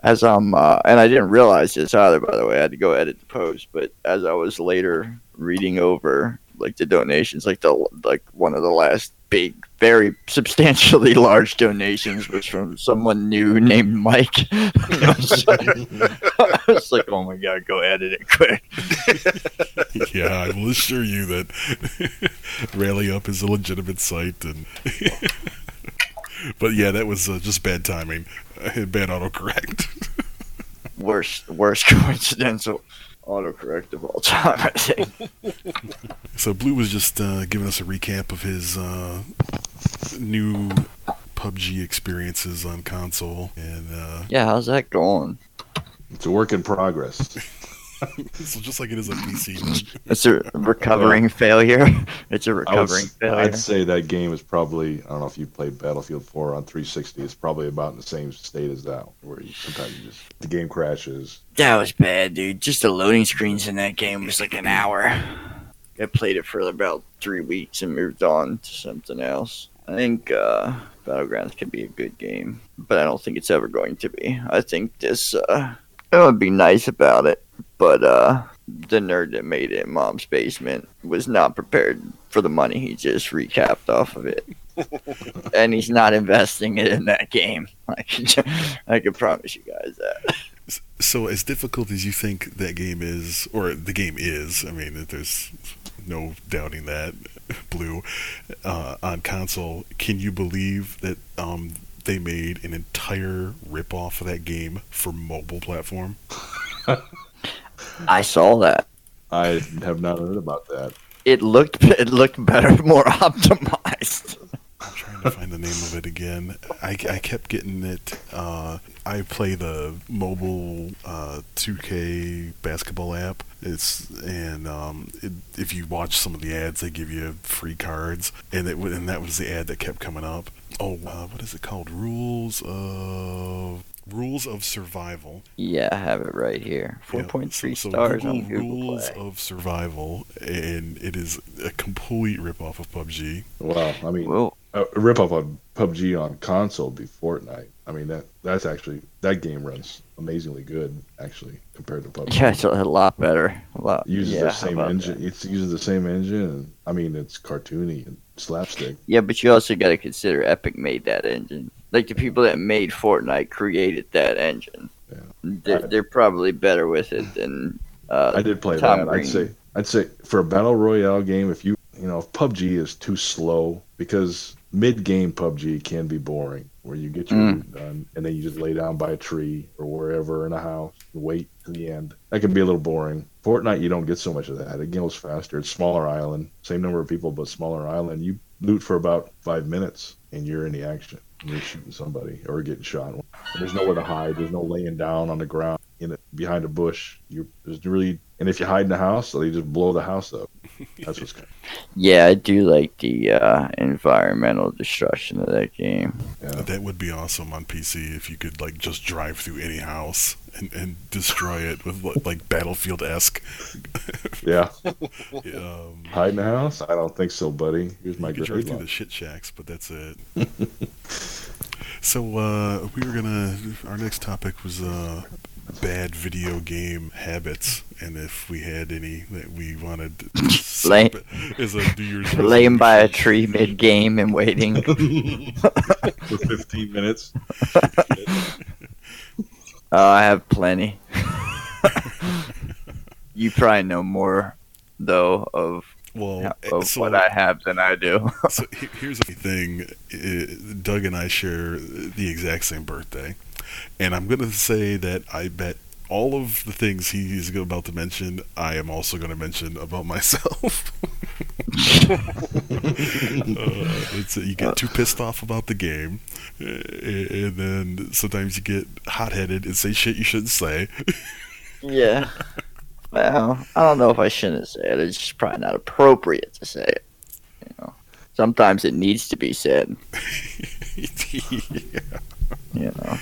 as I'm uh, and I didn't realize this either by the way I had to go edit the post but as I was later reading over like the donations like the like one of the last big very substantially large donations was from someone new named Mike. I, was like, I was like oh my god go edit it quick. Yeah, I will assure you that Rally Up is a legitimate site, and but yeah, that was uh, just bad timing, bad autocorrect. worst worst coincidental autocorrect of all time. I think. So Blue was just uh, giving us a recap of his uh, new PUBG experiences on console, and uh, yeah, how's that going? It's a work in progress. so just like it is a PC. It's a recovering failure. It's a recovering s- failure. I'd say that game is probably I don't know if you played Battlefield 4 on 360. It's probably about in the same state as that, where you, sometimes you just the game crashes. That was bad, dude. Just the loading screens in that game was like an hour. I played it for about three weeks and moved on to something else. I think uh, Battlegrounds can be a good game, but I don't think it's ever going to be. I think this uh, it would be nice about it, but uh, the nerd that made it in Mom's basement was not prepared for the money he just recapped off of it. and he's not investing it in that game. I can, I can promise you guys that. So as difficult as you think that game is, or the game is, I mean, there's no doubting that. Blue uh, on console, can you believe that um, they made an entire rip off of that game for mobile platform? I saw that. I have not heard about that. It looked it looked better, more optimized. I'm trying to find the name of it again. I, I kept getting it. Uh, I play the mobile uh, 2K basketball app. It's and um, it, if you watch some of the ads, they give you free cards, and it and that was the ad that kept coming up. Oh, uh, what is it called? Rules of Rules of Survival. Yeah, I have it right here. Four Yeah, point three so- so stars Google on Google Rules Play. of Survival, and it is a complete ripoff of PUBG. Wow, I mean, Well, a rip off on PUBG on console would be Fortnite. I mean that that's actually that game runs amazingly good actually compared to PUBG. yeah, it's a lot better. A lot. It uses yeah, the same engine. that? It uses the same engine. And, I mean, it's cartoony and slapstick. Yeah, but you also got to consider Epic made that engine. Like the people that made Fortnite created that engine. Yeah. They're, they're probably better with it than. Uh, I did play Tom that. Green. I'd say I'd say for a battle royale game, if you you know if PUBG is too slow because mid game PUBG can be boring, where you get your Mm. loot done and then you just lay down by a tree or wherever in a house and wait to the end. That can be a little boring. Fortnite, you don't get so much of that. It goes faster. It's smaller island, same number of people but smaller island. You loot for about five minutes and you're in the action. You're shooting somebody or getting shot. There's nowhere to hide. There's no laying down on the ground in it behind a bush. You there's really and if you hide in the house, they just blow the house up. That's what's yeah, I do like the uh, environmental destruction of that game. yeah. That would be awesome on PC if you could like just drive through any house and, and destroy it with like Battlefield esque. Yeah, um, hide in the house? I don't think so, buddy. Here's my you could drive through the shit shacks, but that's it. so uh, we were gonna. Our next topic was uh, bad video game habits, and if we had any that we wanted to set Lay- as a New Year's Laying by a tree mid game and waiting. for 15 minutes. Oh, I have plenty. you probably know more, though, of, Well, of so what I have than I do. so here's the thing uh, Doug and I share the exact same birthday. And I'm going to say that I bet all of the things he is about to mention, I am also going to mention about myself. uh, it's you get too pissed off about the game, and then sometimes you get hot headed and say shit you shouldn't say. yeah. Well, I don't know if I shouldn't say it. It's just probably not appropriate to say it. You know, sometimes it needs to be said. yeah. You know.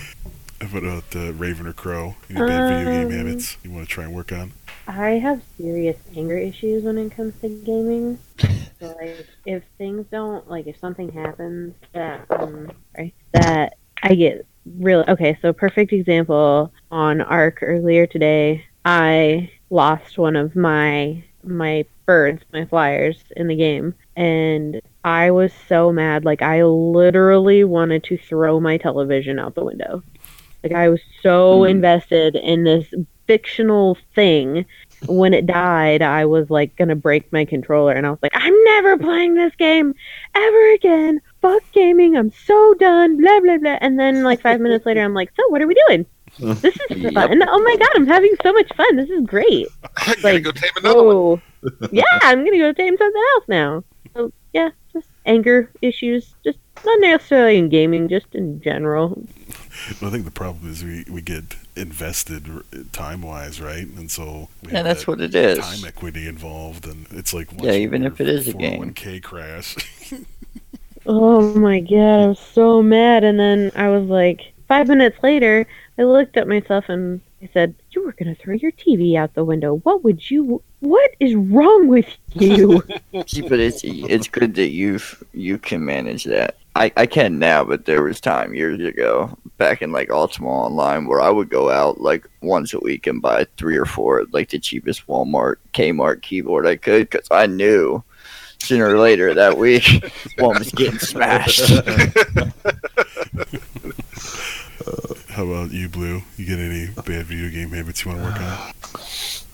What about uh, Raven or Crow? Any bad video game Um, habits you want to try and work on? I have serious anger issues when it comes to gaming. So like, if things don't like, if something happens that um, sorry, that I get really okay. So perfect example on ARK earlier today, I lost one of my my birds, my flyers in the game, and I was so mad. Like I literally wanted to throw my television out the window. Like I was so Mm. invested in this fictional thing when it died, I was like gonna break my controller, and I was like, I'm never playing this game ever again. Fuck gaming. I'm so done. Blah blah blah. And then like five minutes later, I'm like, so what are we doing? This is Yep. fun. Oh my god, I'm having so much fun. This is great. I gotta Like, go tame another one. Oh, yeah, I'm gonna go tame something else now. So yeah, just anger issues, just not necessarily in gaming, just in general. I think the problem is we, we get invested time wise, right? And so we Yeah, have that's that what it is. Time equity involved, and it's like Yeah, even if it is a game. 401k crash. Oh my god, I was so mad. And then I was like, five minutes later, I looked at myself and I said, "You were gonna throw your TV out the window. What would you? What is wrong with you?" See, but it's it's good that you you can manage that. I, I can now, but there was time years ago back in like Ultima Online where I would go out like once a week and buy three or four like the cheapest Walmart Kmart keyboard I could because I knew sooner or later that week one was getting smashed. How about you, Blue? You get any bad video game habits you want to work on?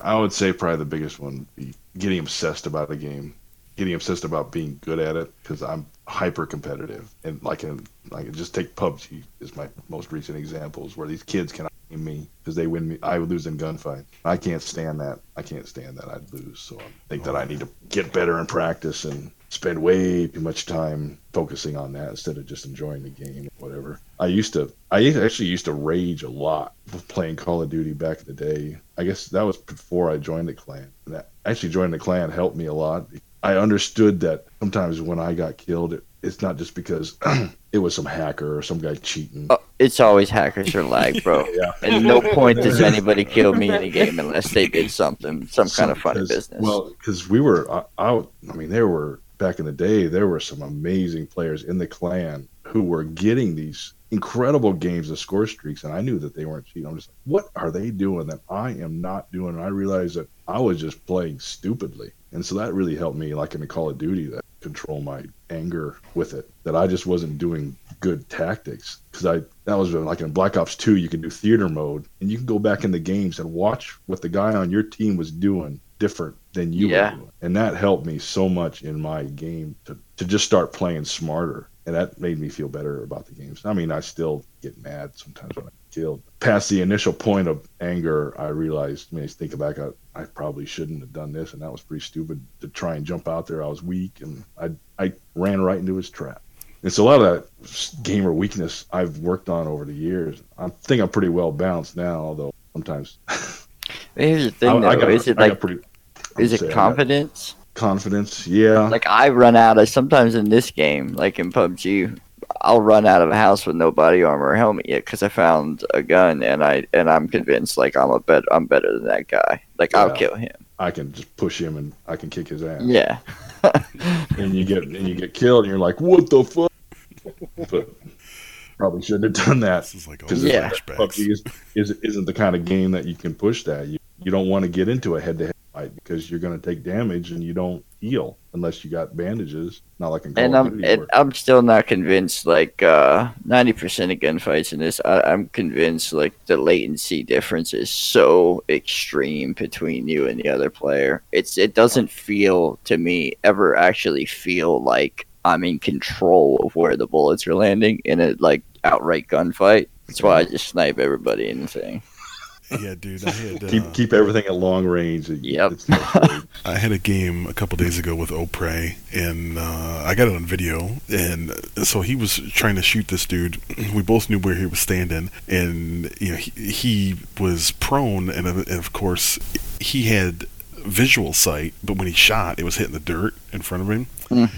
I would say probably the biggest one be getting obsessed about a game, getting obsessed about being good at it because I'm hyper competitive and like in like just take PUBG is my most recent examples where these kids can beat me because they win me I would lose in gunfight. I can't stand that. I can't stand that I'd lose. So I think that I need to get better in practice and spend way too much time focusing on that instead of just enjoying the game or whatever. I used to I actually used to rage a lot playing Call of Duty back in the day. I guess that was before I joined the clan. And that actually joining the clan helped me a lot. I understood that sometimes when I got killed, it, it's not just because it was some hacker or some guy cheating. Oh, it's always hackers or lag, bro. Yeah. At no point does anybody kill me in a game unless they did something, some kind of funny business. Well, because we were uh, out. I mean, there were back in the day. There were some amazing players in the clan who were getting these incredible games of score streaks, and I knew that they weren't cheating. I'm just like, what are they doing that I am not doing? And I realized that I was just playing stupidly, and so that really helped me, like in the Call of Duty, that control my anger with it. That I just wasn't doing good tactics because I that was like in Black Ops 2, you can do theater mode, and you can go back in the games and watch what the guy on your team was doing different than you Yeah. were doing. And that helped me so much in my game to, to just start playing smarter. And that made me feel better about the games. I mean, I still get mad sometimes when I killed. Past the initial point of anger, I realized, I mean, I think back, I, I probably shouldn't have done this. And that was pretty stupid to try and jump out there. I was weak and I, I ran right into his trap. It's a lot of that gamer weakness I've worked on over the years. I think I'm pretty well balanced now, although sometimes Here's the thing, I, though. I got, is it like pretty, is it say I confidence? confidence? Yeah. Like I run out of sometimes in this game, like in PUBG, I'll run out of a house with no body armor or helmet yet because I found a gun and I and I'm convinced like I'm a bet I'm better than that guy. Like I'll kill him. I can just push him and I can kick his ass. Yeah. And you get and you get killed and you're like, what the fuck? But probably shouldn't have done that. This is like all yeah. flashbacks. Is, is, isn't the kind of game that you can push that. You you don't want to get into a head to head fight because you're going to take damage and you don't heal unless you got bandages. Not like in Call and I'm and I'm still not convinced. Like uh, ninety percent of gunfights in this, I, I'm convinced like the latency difference is so extreme between you and the other player. It's it doesn't feel to me ever actually feel like I'm in control of where the bullets are landing in a like outright gunfight. That's why I just snipe everybody in the thing. Yeah, dude. I had uh, keep keep everything at long range. It- Yep. it's. I had a game a couple days ago with Opre, and uh, I got it on video. And so he was trying to shoot this dude. We both knew where he was standing, and you know he, he was prone, and of, and of course he had visual sight. But when he shot, it was hitting the dirt in front of him.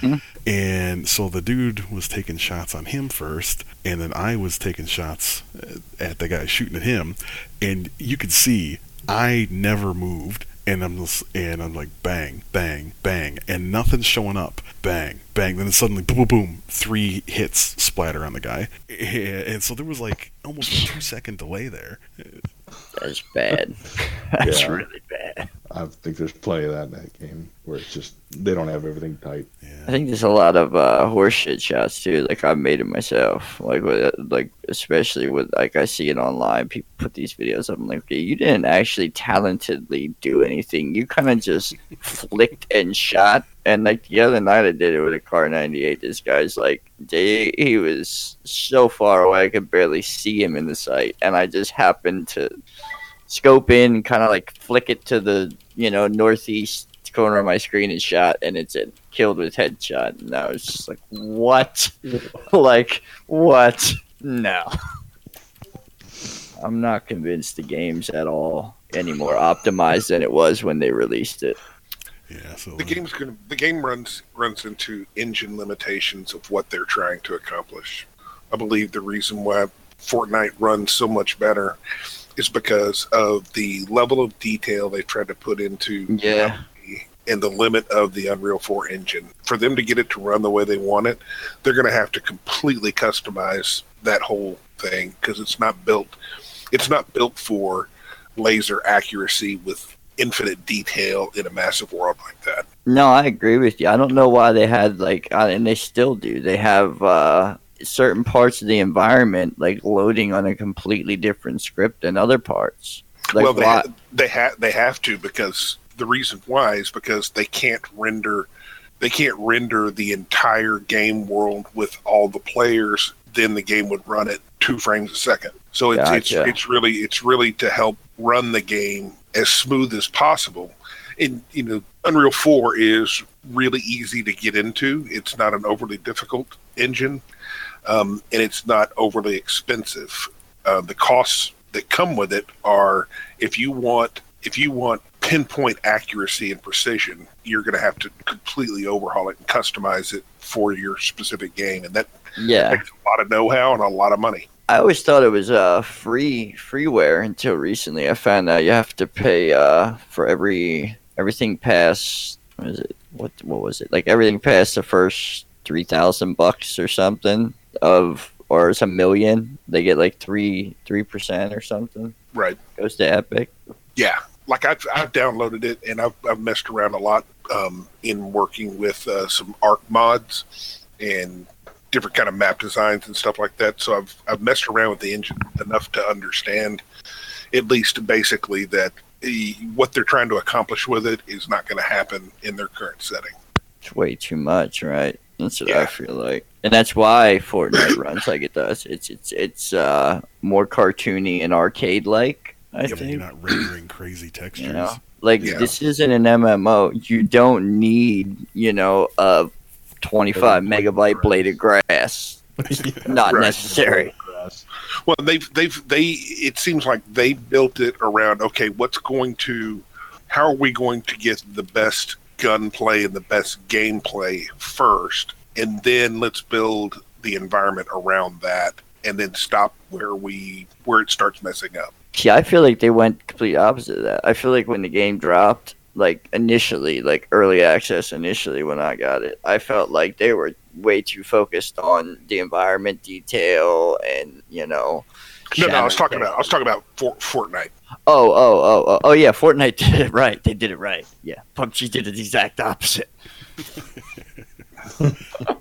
hmm And so the dude was taking shots on him first, and then I was taking shots uh, at the guy shooting at him, and you could see I never moved, and I'm just, and I'm like bang, bang, bang, and nothing's showing up, bang, bang, then suddenly boom, boom, boom, three hits splatter on the guy, and so there was like almost a two second delay there. That's bad. That's Yeah. really bad. I think there's plenty of that in that game where it's just they don't have everything tight. I think there's a lot of uh, horseshit shots too. Like I've made it myself. Like with like especially with like I see it online. People put these videos up. I'm like, okay, you didn't actually talentedly do anything. You kind of just flicked and shot. And like the other night, I did it with a Kar 98. This guy's like, they, he was so far away, I could barely see him in the sight, and I just happened to scope in, kind of like flick it to the you know, northeast corner of my screen is shot, and it's said killed with headshot, and I was just like, what? like what? No. I'm not convinced the game's at all any more optimized than it was when they released it. Yeah, so The uh, game's gonna the game runs runs into engine limitations of what they're trying to accomplish. I believe the reason why Fortnite runs so much better is because of the level of detail they tried to put into Yeah. and the limit of the Unreal 4 engine. For them to get it to run the way they want it, they're going to have to completely customize that whole thing because it's not built. It's not built for laser accuracy with infinite detail in a massive world like that. No, I agree with you. I don't know why they had like, uh, and they still do. They have uh, certain parts of the environment like loading on a completely different script than other parts. Like, well, they ha- they have they have to because the reason why is because they can't render they can't render the entire game world with all the players. Then the game would run at two frames a second. So it's Gotcha. it's it's really it's really to help run the game as smooth as possible. And you know, Unreal Four is really easy to get into. It's not an overly difficult engine, um, and it's not overly expensive. Uh, the costs that come with it are if you want if you want pinpoint accuracy and precision, you're going to have to completely overhaul it and customize it for your specific game, and that yeah. takes a lot of know-how and a lot of money. I always thought it was uh free freeware until recently. I found out you have to pay uh for every everything past what is it what what was it like everything past the first three thousand bucks or something of or it's a million they get like three three percent or something Right. goes to Epic. Yeah, like I've, I've downloaded it and I've, I've messed around a lot um, in working with uh, some ARK mods and different kind of map designs and stuff like that. So I've I've messed around with the engine enough to understand at least basically that the, what they're trying to accomplish with it is not going to happen in their current setting. It's way too much, right? That's what I feel like, and that's why Fortnite runs like it does. It's it's it's uh more cartoony and arcade like. I yeah, think. you're not rendering crazy textures. You know, like Yeah. this isn't an MMO. You don't need, you know, a 25 megabyte blade of grass. Not Right. necessary. Well, they've they've they. It seems like they built it around. Okay, what's going to? How are we going to get the best gunplay and the best gameplay first, and then let's build the environment around that, and then stop where we where it starts messing up. See, I feel like they went complete opposite of that. I feel like when the game dropped, like initially, like early access initially when I got it, I felt like they were way too focused on the environment detail and you know. No, no, I was talking about I was talking about For, Fortnite. Oh, oh, oh, oh, oh, yeah. Fortnite did it right. They did it right. Yeah, PUBG did the exact opposite.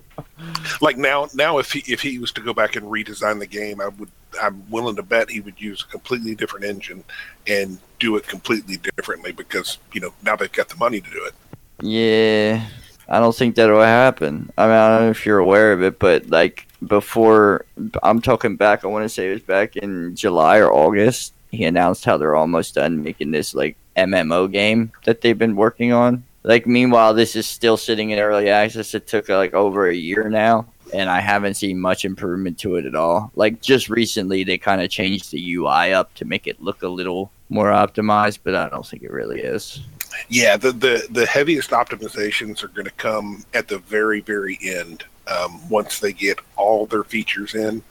Like now, now if he if he was to go back and redesign the game, I would I'm willing to bet he would use a completely different engine and do it completely differently because you know now they've got the money to do it. Yeah, I don't think that'll happen. I mean, I don't know if you're aware of it, but like before, I'm talking back. I want to say it was back in July or August. He announced how they're almost done making this like MMO game that they've been working on. Like, meanwhile, this is still sitting in early access. It took like over a year now, and I haven't seen much improvement to it at all. Like, just recently, they kind of changed the UI up to make it look a little more optimized, but I don't think it really is. Yeah, the the, the heaviest optimizations are going to come at the very very end. Um, once they get all their features in,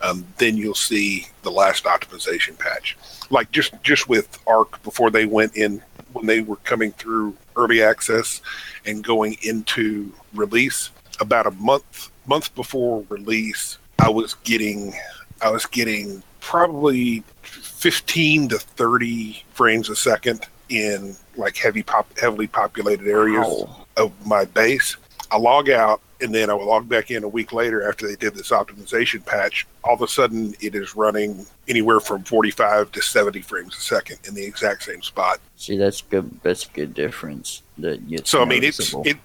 um, then you'll see the last optimization patch. Like just just with ARK before they went in when they were coming through early access and going into release. About a month month before release, I was getting I was getting probably 15 to 30 frames a second in like heavy pop heavily populated areas Wow. of my base. I log out and then I will log back in a week later after they did this optimization patch. All of a sudden, it is running anywhere from 45 to 70 frames a second in the exact same spot. See, that's good. That's a good difference. That it's So I mean, it's it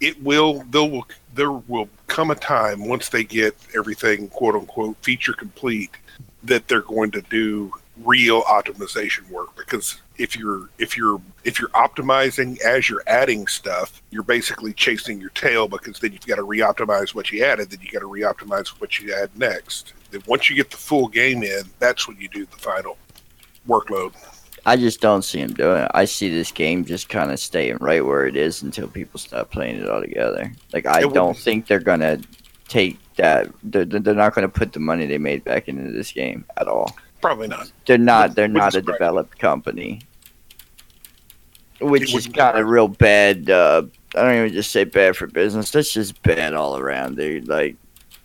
it will there will there will come a time once they get everything quote unquote feature complete that they're going to do real optimization work because if you're if you're if you're optimizing as you're adding stuff, you're basically chasing your tail because then you've got to re-optimize what you added, then you got to re-optimize what you add next. Then once you get the full game in, that's when you do the final workload. I just don't see him doing it. I see this game just kind of staying right where it is until people stop playing it all together. Like I It don't think they're gonna take that. They're, they're not gonna put the money they made back into this game at all. Probably not. They're not. They're Wouldn't a developed company, which It is wouldn't kind of real bad. Uh, I don't even just say bad for business. That's just bad all around, dude. Like,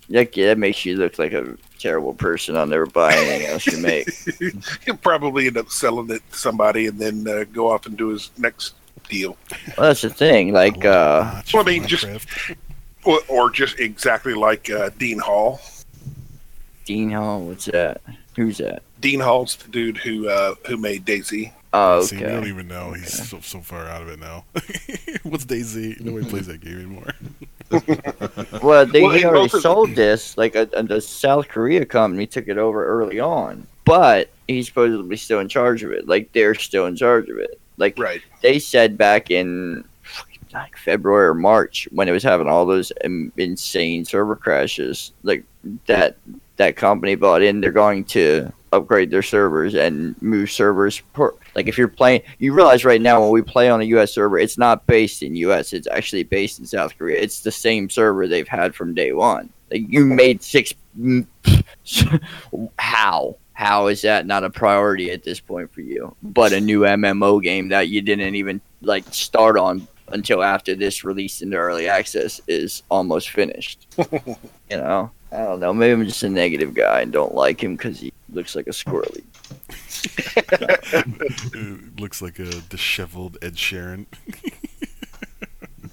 like yeah, that makes you look like a terrible person. I'll never buy anything else you make. He'll probably end up selling it to somebody and then uh, go off and do his next deal. Well, that's the thing. Like, uh, Notch well, I mean, just- Or, or just exactly like uh, Dean Hall. Dean Hall. What's that? Who's that? Dean Hall's the dude who uh, who made DayZ. Oh, See, we don't even know. He's so, so far out of it now. What's DayZ? Nobody plays that game anymore. Well, they Well, he already both of- sold this. Like, a, a, the South Korea company took it over early on, but he's supposedly still in charge of it. Like, they're still in charge of it. Like, Right. they said back in like February or March when it was having all those um, insane server crashes, like that that company bought in. They're going to upgrade their servers and move servers. Per, like if you're playing, you realize right now when we play on a U.S. server, it's not based in U.S. It's actually based in South Korea. It's the same server they've had from day one. Like you made six. How? How is that not a priority at this point for you? But a new MMO game that you didn't even like start on until after this release into early access is almost finished. you know, I don't know. Maybe I'm just a negative guy and don't like him because he looks like a squirrely. Looks like a disheveled Ed Sheeran.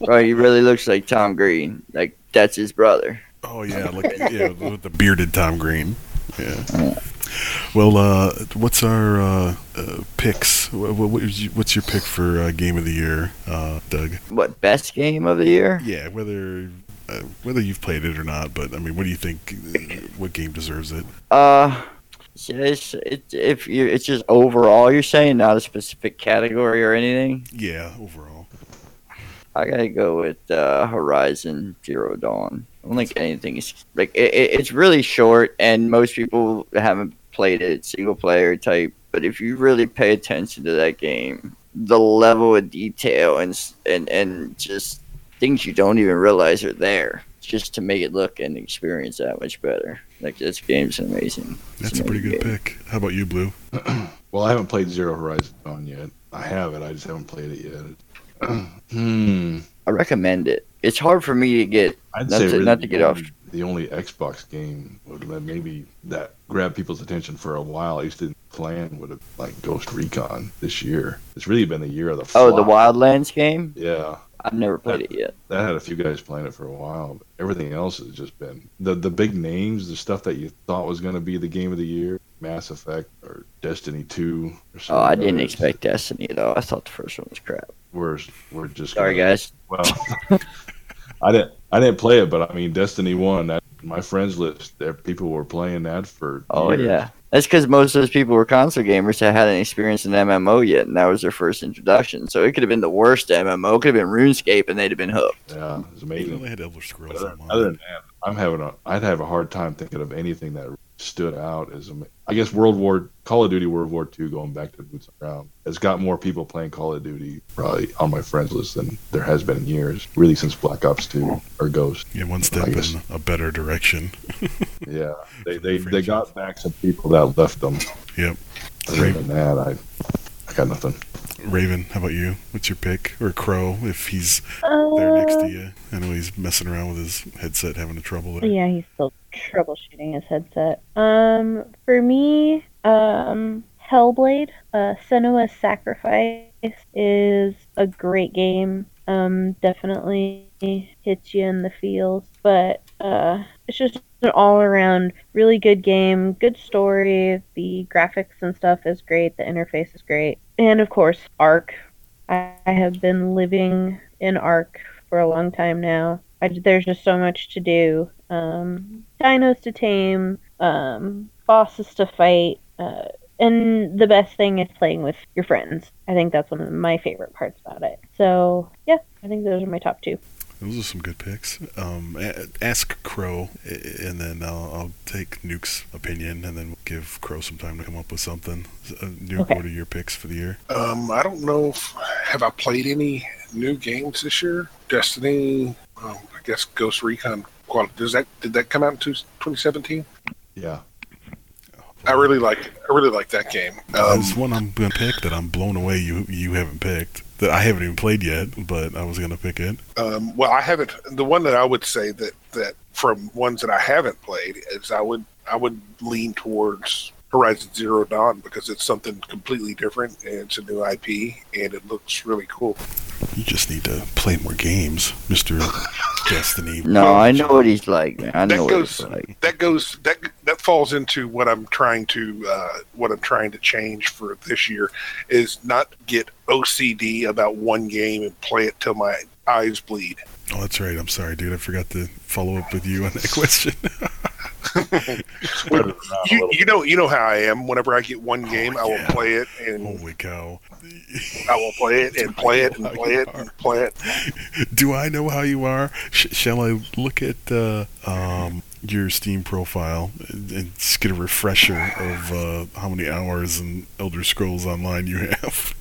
oh, He really looks like Tom Green. Like that's his brother. Oh yeah, like yeah, with the bearded Tom Green. Yeah. Well, uh, what's our uh, uh, picks? What, what, what's your pick for uh, game of the year, uh, Doug? What best game of the year? Yeah, whether uh, whether you've played it or not, but I mean, what do you think? uh, What game deserves it? Uh, yeah, it's, it, if you it's just overall you're saying not a specific category or anything. Yeah, overall. I gotta go with uh, Horizon Zero Dawn. I don't think anything is like it, it's really short, and most people haven't played it single player type. But if you really pay attention to that game, the level of detail and and and just things you don't even realize are there, just to make it look and experience that much better. Like this game's amazing. It's That's a pretty good game. pick. How about you, Blue? Well, I haven't played Zero Horizon Dawn yet. I have it. I just haven't played it yet. hmm. I recommend it. It's hard for me to get I'd Not say to- really not to the get off- only- The only Xbox game would let maybe that grabbed people's attention for a while. I used to plan would have like Ghost Recon this year. It's really been the year of the. oh the. Wildlands game. Yeah, I've never played it yet. that had a few guys playing it for a while. But everything else has just been the the big names, the stuff that you thought was going to be the game of the year, Mass Effect or Destiny Two. Or Oh, I didn't others. expect Destiny though. I thought the first one was crap. We're we're just Sorry, gonna- guys. Well, I didn't I didn't play it, but I mean Destiny One. That my friends list, there people were playing that for. Oh years. yeah, that's because most of those people were console gamers that hadn't experienced an MMO yet, and that was their first introduction. So it could have been the worst MMO. It could have been RuneScape, and they'd have been hooked. yeah, it's amazing. only had Elder Scrolls Other, other than that, I'm having a I'd have a hard time thinking of anything that stood out as ama- I guess World War Call of Duty World War II going back to boots on ground has got more people playing Call of Duty probably on my friends list than there has been in years. Really since Black Ops 2 or Ghost. yeah, one step in a better direction. Yeah, they they, they got back some people that left them. Yep. Other than that, I I got nothing. Raven, how about you? What's your pick? Or Crow, if he's there next to you? I know he's messing around with his headset, having a trouble there. Yeah, he's still troubleshooting his headset. Um, for me, um, Hellblade, uh, Senua's Sacrifice is a great game. Um, definitely hits you in the feels, but uh, it's just an all-around really good game. Good story. The graphics and stuff is great. The interface is great, and of course, Ark. I, I have been living in Ark for a long time now. I, there's just so much to do. Um, dinos to tame, um, bosses to fight, uh, and the best thing is playing with your friends. I think that's one of my favorite parts about it. So yeah, I think those are my top two. Those are some good picks. Um, ask Crow, and then I'll, I'll take Nuke's opinion, and then we'll give Crow some time to come up with something. Uh, Nuke, Okay. what are your picks for the year? Um, I don't know. If, have I played any new games this year? Destiny. Um, I guess Ghost Recon. Qual- Does that did that come out in two- 2017? Yeah. I really like. I really like that game. Um, There's one I'm gonna pick that I'm blown away you you haven't picked that I haven't even played yet, but I was gonna pick it. Um, well, I haven't. The one that I would say that that from ones that I haven't played is I would I would lean towards Horizon Zero Dawn because it's something completely different and it's a new IP and it looks really cool. You just need to play more games, Mister Destiny. No, I know what he's like, man. I know That what goes he's like. that goes that that falls into what I'm trying to uh, what I'm trying to change for this year is not get OCD about one game and play it till my eyes bleed. Oh, that's right. I'm sorry, dude. I forgot to follow up with you on that question. Spread it around a You, you know you know how I am. Whenever I get one game, I will yeah. play it and Holy cow! I will play it and play it and play it and play it. Do I know how you are? Sh- shall I look at uh, um, your Steam profile and, and just get a refresher of uh, how many hours in Elder Scrolls Online you have?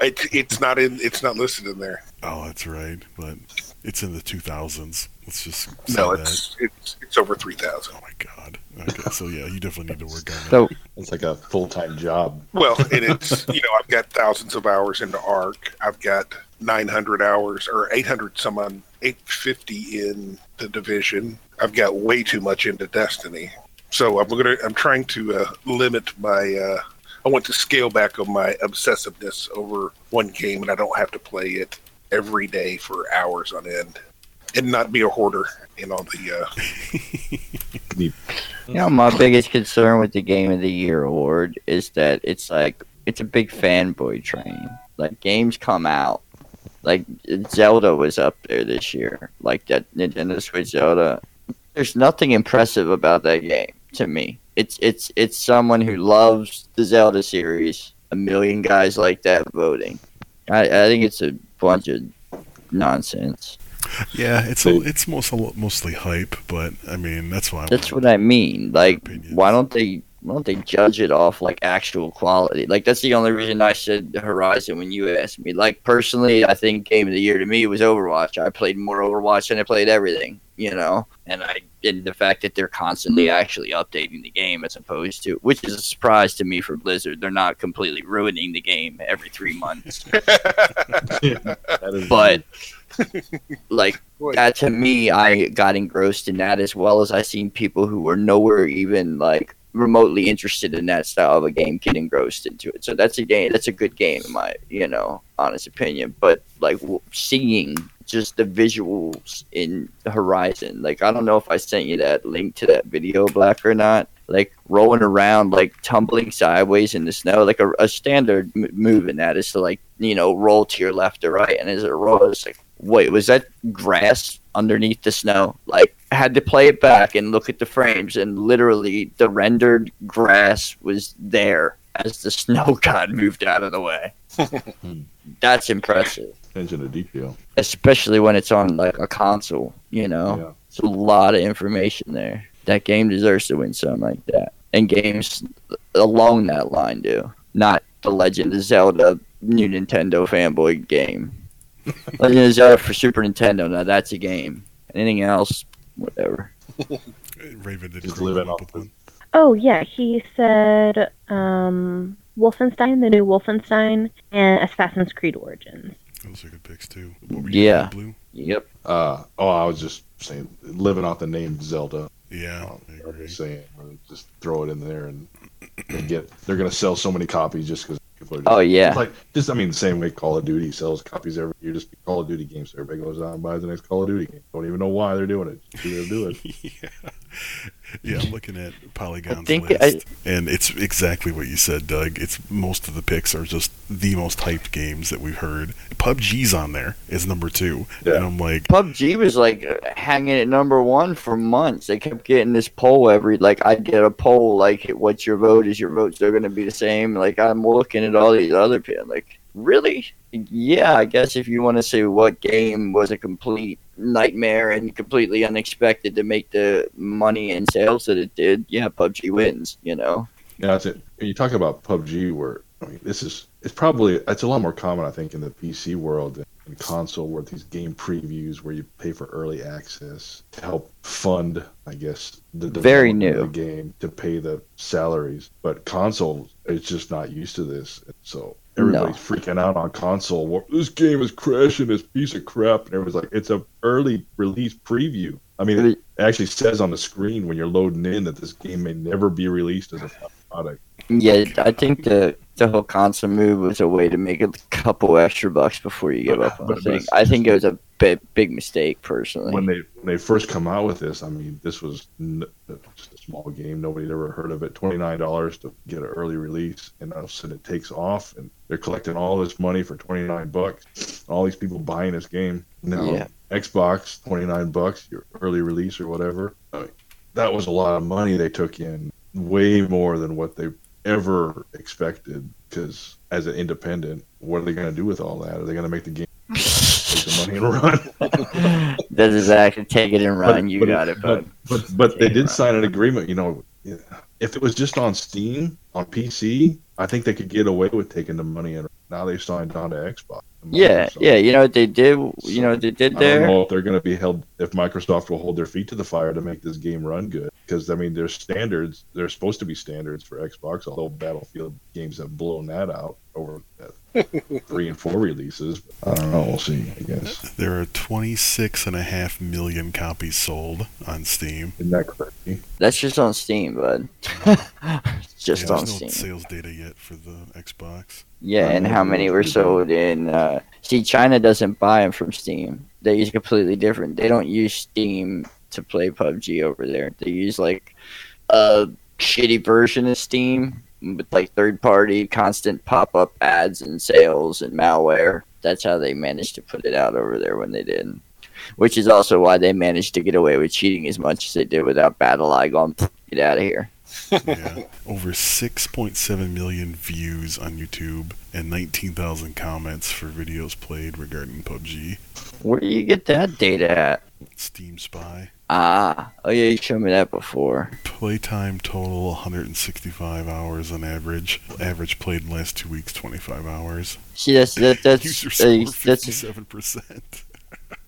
It, it's not in. It's not listed in there. Oh, that's right, but it's in the 2000s. Let's just say No, that. it's it's it's over three thousand. Oh my god. Okay, so yeah, you definitely need to work on that. So It's like a full time job. Well, and it's you know I've got thousands of hours into Ark. I've got nine hundred hours or eight hundred some on eight fifty in the division. I've got way too much into Destiny. So I'm gonna I'm trying to uh, limit my. Uh, I want to scale back on my obsessiveness over one game, and I don't have to play it every day for hours on end, and not be a hoarder in all the. Uh, You know, my biggest concern with the Game of the Year award is that it's like it's a big fanboy train. Like games come out, like Zelda was up there this year. Like that Nintendo Switch Zelda. There's nothing impressive about that game to me. It's it's it's someone who loves the Zelda series. A million guys like that voting. I, I think it's a bunch of nonsense. Yeah, it's a, it's most, mostly hype, but I mean that's why. That's what I mean. Like, Opinions. why don't they? Why don't they judge it off like actual quality? Like that's the only reason I said Horizon when you asked me. Like personally, I think Game of the Year to me was Overwatch. I played more Overwatch than I played everything, you know. And I and the fact that they're constantly actually updating the game as opposed to, which is a surprise to me for Blizzard. They're not completely ruining the game every three months. That is but like that to me i got engrossed in that as well as i seen people who were nowhere even like remotely interested in that style of a game get engrossed into it. So that's a game that's a good game in my you know honest opinion. But like w- seeing just the visuals in horizon like i don't know if i sent you that link to that video black or not. Like rolling around like tumbling sideways in the snow like a, a standard m- move in that is to like you know roll to your left or right. And as it rolls like wait was that grass underneath the snow? Like I had to play it back and look at the frames and literally the rendered grass was there as the snow god moved out of the way. That's impressive. Attention to detail. especially when it's on like a console you know? Yeah. it's a lot of information there. That game deserves to win something like that. And games along that line do. Not the legend of zelda new nintendo fanboy game legend of zelda for super nintendo now that's a game anything else whatever Raven did Just Crow living come up off with one. Oh yeah, he said um, Wolfenstein, the new Wolfenstein, and Assassin's Creed Origins. Those are good picks too. What were you Yeah. Blue? yep Uh, oh, I was just saying, living off the name Zelda. Yeah, Um, I agree. just saying, just throw it in there and, and get. They're gonna sell so many copies just because people are. oh yeah Like just, I mean, the same way Call of Duty sells copies every year. Just Call of Duty games. Everybody goes out and buys the next Call of Duty game. Don't even know why they're doing it. Just do it. Do it. yeah. Yeah, I'm looking at Polygon's think list, and it's exactly what you said, Doug. It's most of the picks are just the most hyped games that we've heard. PUBG's on there is number two, Yeah. and I'm like, PUBG was like hanging at number one for months. They kept getting this poll every like I'd get a poll like what's your vote? Is your vote still gonna be the same? Like I'm looking at all these other people like really? Yeah, I guess if you want to say what game was a complete nightmare and completely unexpected to make the money and sales that it did, yeah, PUBG wins, you know. Yeah, that's it. You talk about PUBG, where I mean, this is it's probably it's a lot more common, I think, in the PC world than in console, where these game previews where you pay for early access to help fund, I guess, the Very new. of the game to pay the salaries. But console is just not used to this, so everybody's freaking out on console. Well, this game is crashing, this piece of crap, and everyone's like, it's a early release preview. I mean, it actually says on the screen when you're loading in that this game may never be released as a product. Yeah, I think the the whole console move was a way to make a couple extra bucks before you give up on the But- but thing. I think it was a big, big mistake personally. when they when they first come out with this, I mean, this was n- just a small game. Nobody had ever heard of it. Twenty nine dollars to get an early release, and all of a sudden it takes off, and they're collecting all this money for twenty nine bucks. All these people buying this game now. Yeah. Xbox twenty nine bucks, your early release or whatever. I mean, that was a lot of money they took in, way more than what they ever expected. Because as an independent, what are they going to do with all that? Are they going to make the game take the money and run? That's exactly take it and run. But- you but got it, but bud. but, but they did run. sign an agreement. You know, if it was just on Steam on PC, I think they could get away with taking the money. And now they signed on to Xbox. Yeah, yeah. You know what they did? You know what they did I don't there? know if they're going to be held, if Microsoft will hold their feet to the fire to make this game run good. Because, I mean, there's standards, there's supposed to be standards for Xbox, although Battlefield games have blown that out over uh, three and four releases. I don't know. We'll see, I guess. there are 26 and a half million copies sold on Steam. Isn't that crazy? That's just on Steam, bud. just yeah, on no Steam. sales data yet for the Xbox. Yeah, I and how many were sold in? Uh, see, China doesn't buy them from Steam. They use completely different. They don't use Steam to play PUBG over there. They use like a shitty version of Steam with like third party constant pop up ads and sales and malware. That's how they managed to put it out over there when they did. Which is also why they managed to get away with cheating as much as they did without BattlEye going, get out of here. Yeah, over 6.7 million views on YouTube and 19,000 comments for videos played regarding PUBG. Where do you get that data at? Steam Spy. Ah, oh yeah, you showed me that before. Playtime total 165 hours on average. Average played in last two weeks 25 hours. See, that's that, that's User score that's 57%.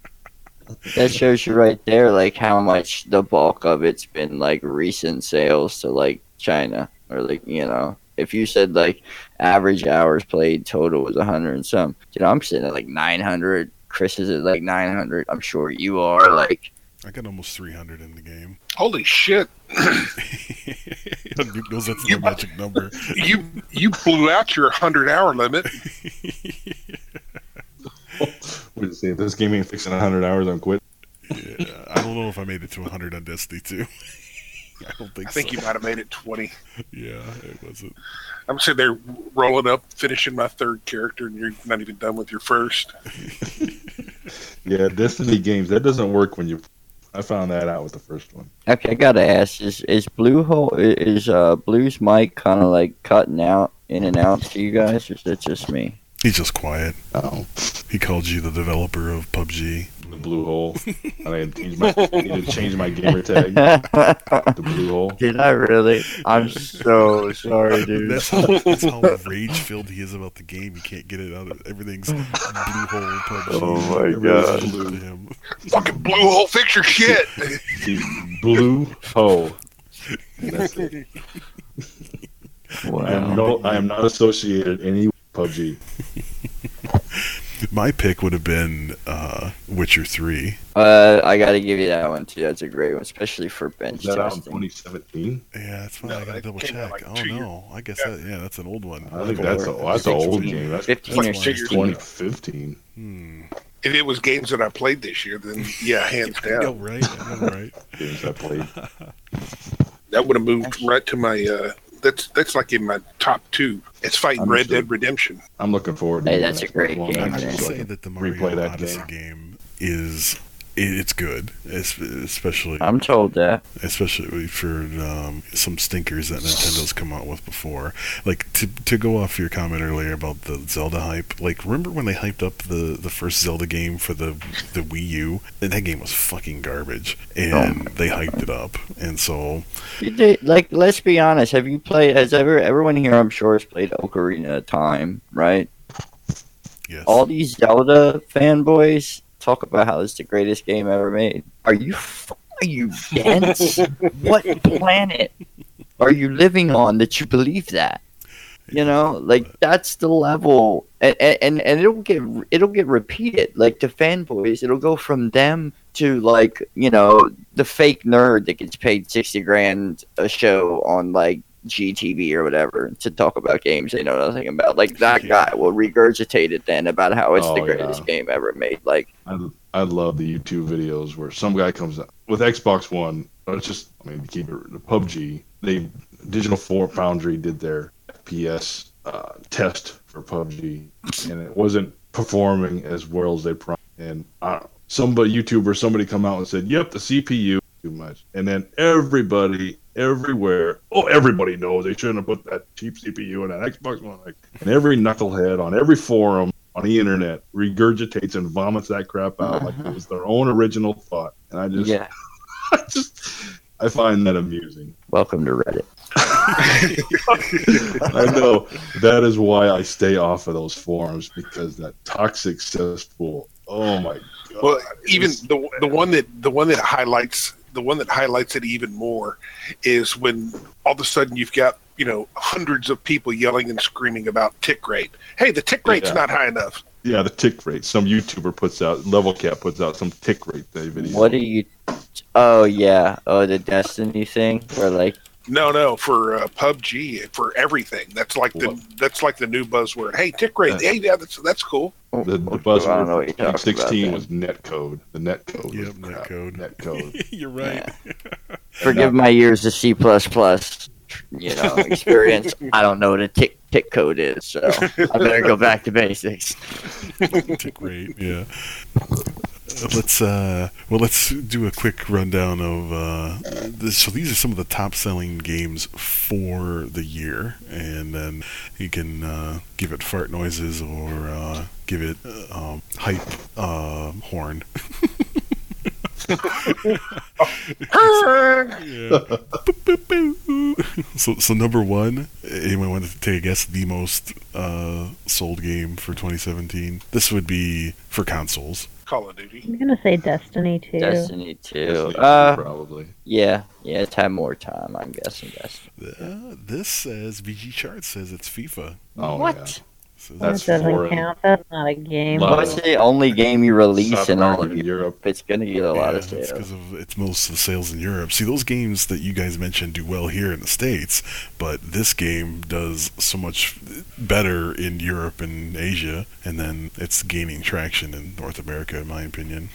that shows you right there, like how much the bulk of it's been like recent sales to like China or like you know. If you said like average hours played total was 100 and some, dude, I'm sitting at like 900. Chris is at like 900. I'm sure you are like I got almost 300 in the game. Holy shit! Duke knows that's the magic number. You you blew out your hundred hour limit. Would you say if this game ain't fixing 100 hours, I'm quit? yeah, I don't know if I made it to 100 on Destiny 2. I don't think I think so. you might have made it twenty. Yeah, it wasn't. I'm sitting there rolling up, finishing my third character, and you're not even done with your first. Yeah, Destiny games, that doesn't work when you. I found that out with the first one. Okay, I gotta ask: Is is Blue Hole is uh Blue's mic kind of like cutting out in and out to you guys, or is it just me? He's just quiet. Oh, He called you the developer of PUBG. the blue hole. I need to change my, I need to change my gamer tag. The blue hole. Did I really? I'm so sorry, dude. That's how, that's how rage filled he is about the game. He can't get it out of everything's blue hole PUBG. Oh my God. blue to him. Fucking blue hole, fix your shit. He's blue hole. That's it. I am no. I am not associated any with PUBG. My pick would have been uh, Witcher 3. Uh, I gotta give you that one too. That's a great one, especially for bench Is that out in 2017? Yeah, that's fine. No, I gotta double check. like oh two no, I guess Yeah. that yeah, that's an old one. I think that's a that's an old game. That's 15 or 16. 2015. Hmm. if it was games that I played this year, then yeah, hands I know, down, right? I know, right? Games I played. that would have moved right to my. uh That's that's like in my top two. It's fighting Red Understood. Dead Redemption. I'm looking forward. to Hey, the that's a great one. game, I man. will So say that the replay that Odyssey game. game is it, it's good, especially I'm told that. especially for um, some stinkers that Nintendo's come out with before. Like to to go off your comment earlier about the Zelda hype. Like remember when they hyped up the, the first Zelda game for the the Wii U? And that game was fucking garbage, and they hyped it up. And so did- Like, let's be honest. Have you played? Has ever everyone here? I'm sure has played Ocarina of Time, right? yes, All these Zelda fanboys talk about how it's the greatest game ever made. Are you are you dense? what planet are you living on that you believe that? You know, like that's the level, and and, and it'll get it'll get repeated. Like the fanboys, it'll go from them to like you know the fake nerd that gets paid sixty grand a show on like GTV or whatever to talk about games they know nothing about. Like that guy will regurgitate it then about how it's the Oh, greatest yeah. game ever made. Like I, I love the YouTube videos where some guy comes out with Xbox One. uh, It's just, I mean, to keep it the PUBG. They Digital Four Foundry did their FPS uh, test for PUBG, and it wasn't performing as well as they promised. And uh, somebody YouTuber, somebody come out and said, "Yep, the CPU too much," and then everybody. Everywhere, oh, everybody knows they shouldn't have put that cheap CPU in that Xbox One. Like, and every knucklehead on every forum on the internet regurgitates and vomits that crap out like it uh-huh. was their own original thought. And I just, yeah, I just, I find that amusing. welcome to Reddit. I know that is why I stay off of those forums because that toxic cesspool. Oh my god! Well, even the the one that the one that highlights the one that highlights it even more is when all of a sudden you've got you know hundreds of people yelling and screaming about tick rate. Hey, the tick rate's Yeah. not high enough. yeah, the tick rate. Some YouTuber puts out level cap puts out some tick rate day video. What are you? Oh yeah, oh the Destiny thing where like No, no, for uh, PUBG, for everything. That's like the What? that's like the new buzzword. Hey, tick rate. Hey, yeah, that's that's cool. oh, The, the buzzword I don't know what you're for talking about. 16 then. was netcode. The netcode. Yep, was crap. netcode. Netcode. You're right. Forgive my years of C plus plus, you know, experience. I don't know what a tick tick code is, so I better go back to basics. Tick rate, yeah. Let's uh, well, let's do a quick rundown of uh, this. So these are some of the top-selling games for the year, and then you can uh, give it fart noises or uh, give it uh, um, hype uh, horn. Yeah. Boop, boop, boo. so, so number one, anyone want to take a guess? The most uh, sold game for 2017. This would be for consoles. Call of Duty. I'm gonna say Destiny too. Destiny two. Destiny, Uh, probably. yeah, yeah, it's had more time. I'm guessing. Destiny. Uh, this says VG Chart says it's FIFA. Oh, what? yeah. So that doesn't foreign. count. That's not a game. Love What's the only game you release South in all of Europe? Europe. It's gonna get a lot yeah, of it's sales. because of it's most of the sales in Europe. See, those games that you guys mentioned do well here in the states, but this game does so much better in Europe and Asia, and then it's gaining traction in North America, in my opinion.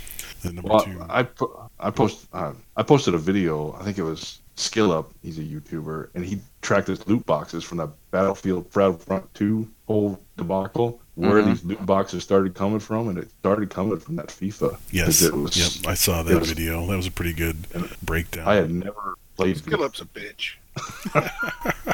And number Well, two, I I post uh, I posted a video. I think it was Skill Up. He's a YouTuber, and he tracked his loot boxes from the Battlefield Battlefront Two whole debacle, where Mhm. these loot boxes started coming from, and it started coming from that FIFA. Yes, it was. yep, I saw it that was- video. That was a pretty good breakdown. I had never played. Skill up's a bitch.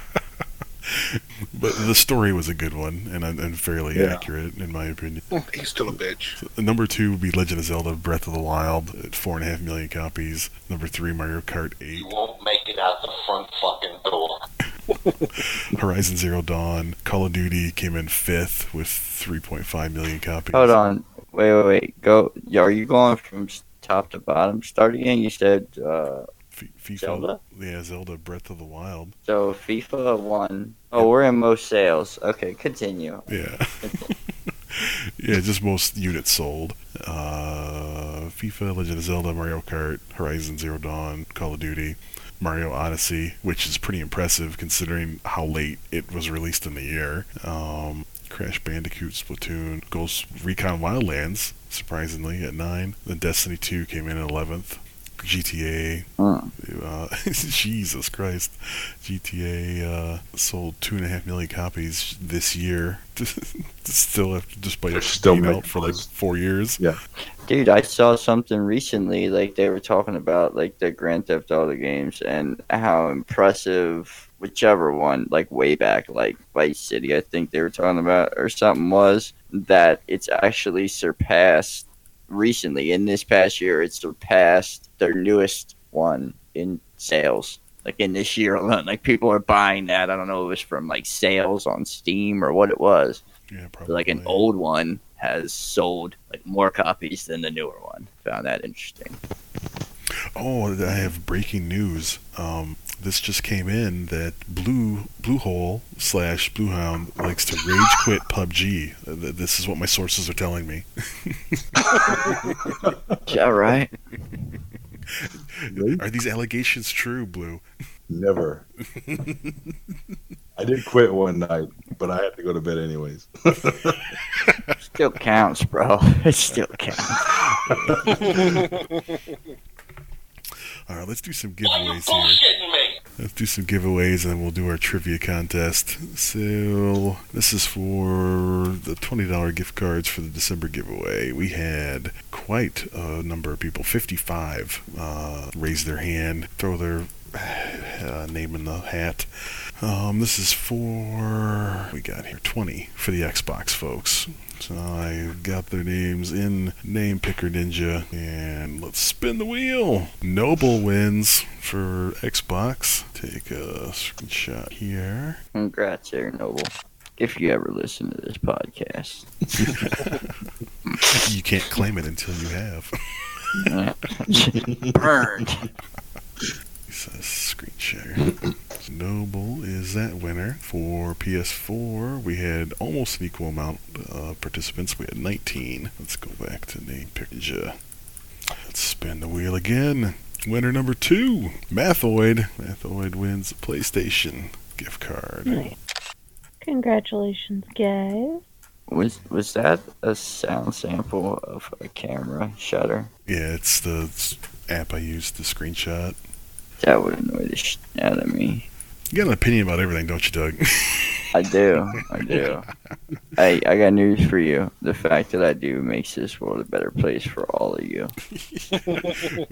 But the story was a good one and, and fairly Yeah. accurate, in my opinion. He's still a bitch. So, number two would be Legend of Zelda: Breath of the Wild at four and a half million copies. Number three, Mario Kart 8. You won't make it out the front fucking door. Horizon Zero Dawn. Call of Duty came in fifth with 3.5 million copies. Hold on, wait, wait, wait. Go. Are you going from top to bottom? Start again. You said uh, F- FIFA. Zelda? Yeah, Zelda: Breath of the Wild. so. FIFA one. Oh, we're in most sales. Okay, continue. Yeah. yeah, just most units sold. Uh, FIFA, Legend of Zelda, Mario Kart, Horizon Zero Dawn, Call of Duty. Mario Odyssey, which is pretty impressive considering how late it was released in the year. Um, Crash Bandicoot, Splatoon, Ghost Recon Wildlands, surprisingly, at 9. Then Destiny 2 came in at 11th. GTA, uh, Jesus Christ, GTA uh, sold two and a half million copies this year. still, after, despite They're it still being out making for like four years. Yeah. Dude, I saw something recently, like they were talking about like the Grand Theft Auto games and how impressive whichever one, like way back, like Vice City, I think they were talking about, or something was that it's actually surpassed recently in this past year. It surpassed their newest one in sales. Like in this year alone, like people are buying that. I don't know if it was from like sales on Steam or what it was. Yeah, probably. Like an old one has sold like more copies than the newer one. Found that interesting. Oh, I have breaking news. Um, this just came in that Blue Bluehole slash Bluehound likes to rage quit PUBG. This is what my sources are telling me. Yeah, right. Are these allegations true, Blue? Never. I did quit one night, but I had to go to bed anyways. Still counts, bro. It still counts. All right, let's do some giveaways here. Let's do some giveaways and then we'll do our trivia contest. So, this is for the $20 gift cards for the December giveaway. We had quite a number of people, 55, uh, raise their hand, throw their uh, name in the hat. Um, this is for, we got here, 20 for the Xbox folks. So I got their names in Name Picker Ninja, and let's spin the wheel. Noble wins for Xbox. Take a screenshot here. Congrats, Air Noble. If you ever listen to this podcast. You can't claim it until you have. Burned. Says screen share. So Noble is that winner. For PS4, we had almost an equal amount of participants. We had 19. Let's go back to Name Picker. Let's spin the wheel again. Winner number two, Mathoid. Mathoid wins a PlayStation gift card. Nice. Congratulations, guys. Was was that a sound sample of a camera shutter? Yeah, it's the app I use to screenshot. That would annoy the shit out of me. You got an opinion about everything, don't you, Doug? I do. I do. I I got news for you. The fact that I do makes this world a better place for all of you. we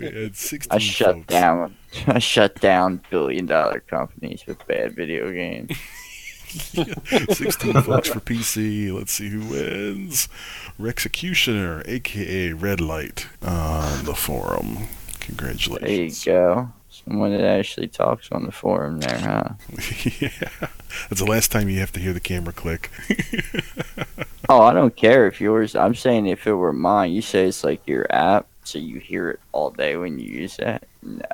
had I shut folks. down. I shut down billion dollar companies with bad video games. 16 folks for PC. Let's see who wins. Rexecutioner, aka Red Light, on the forum. Congratulations. There you go. Someone that actually talks on the forum there, huh? yeah. That's the last time you have to hear the camera click. Oh, I don't care if yours. I'm saying if it were mine, you say it's like your app, so you hear it all day when you use that. No.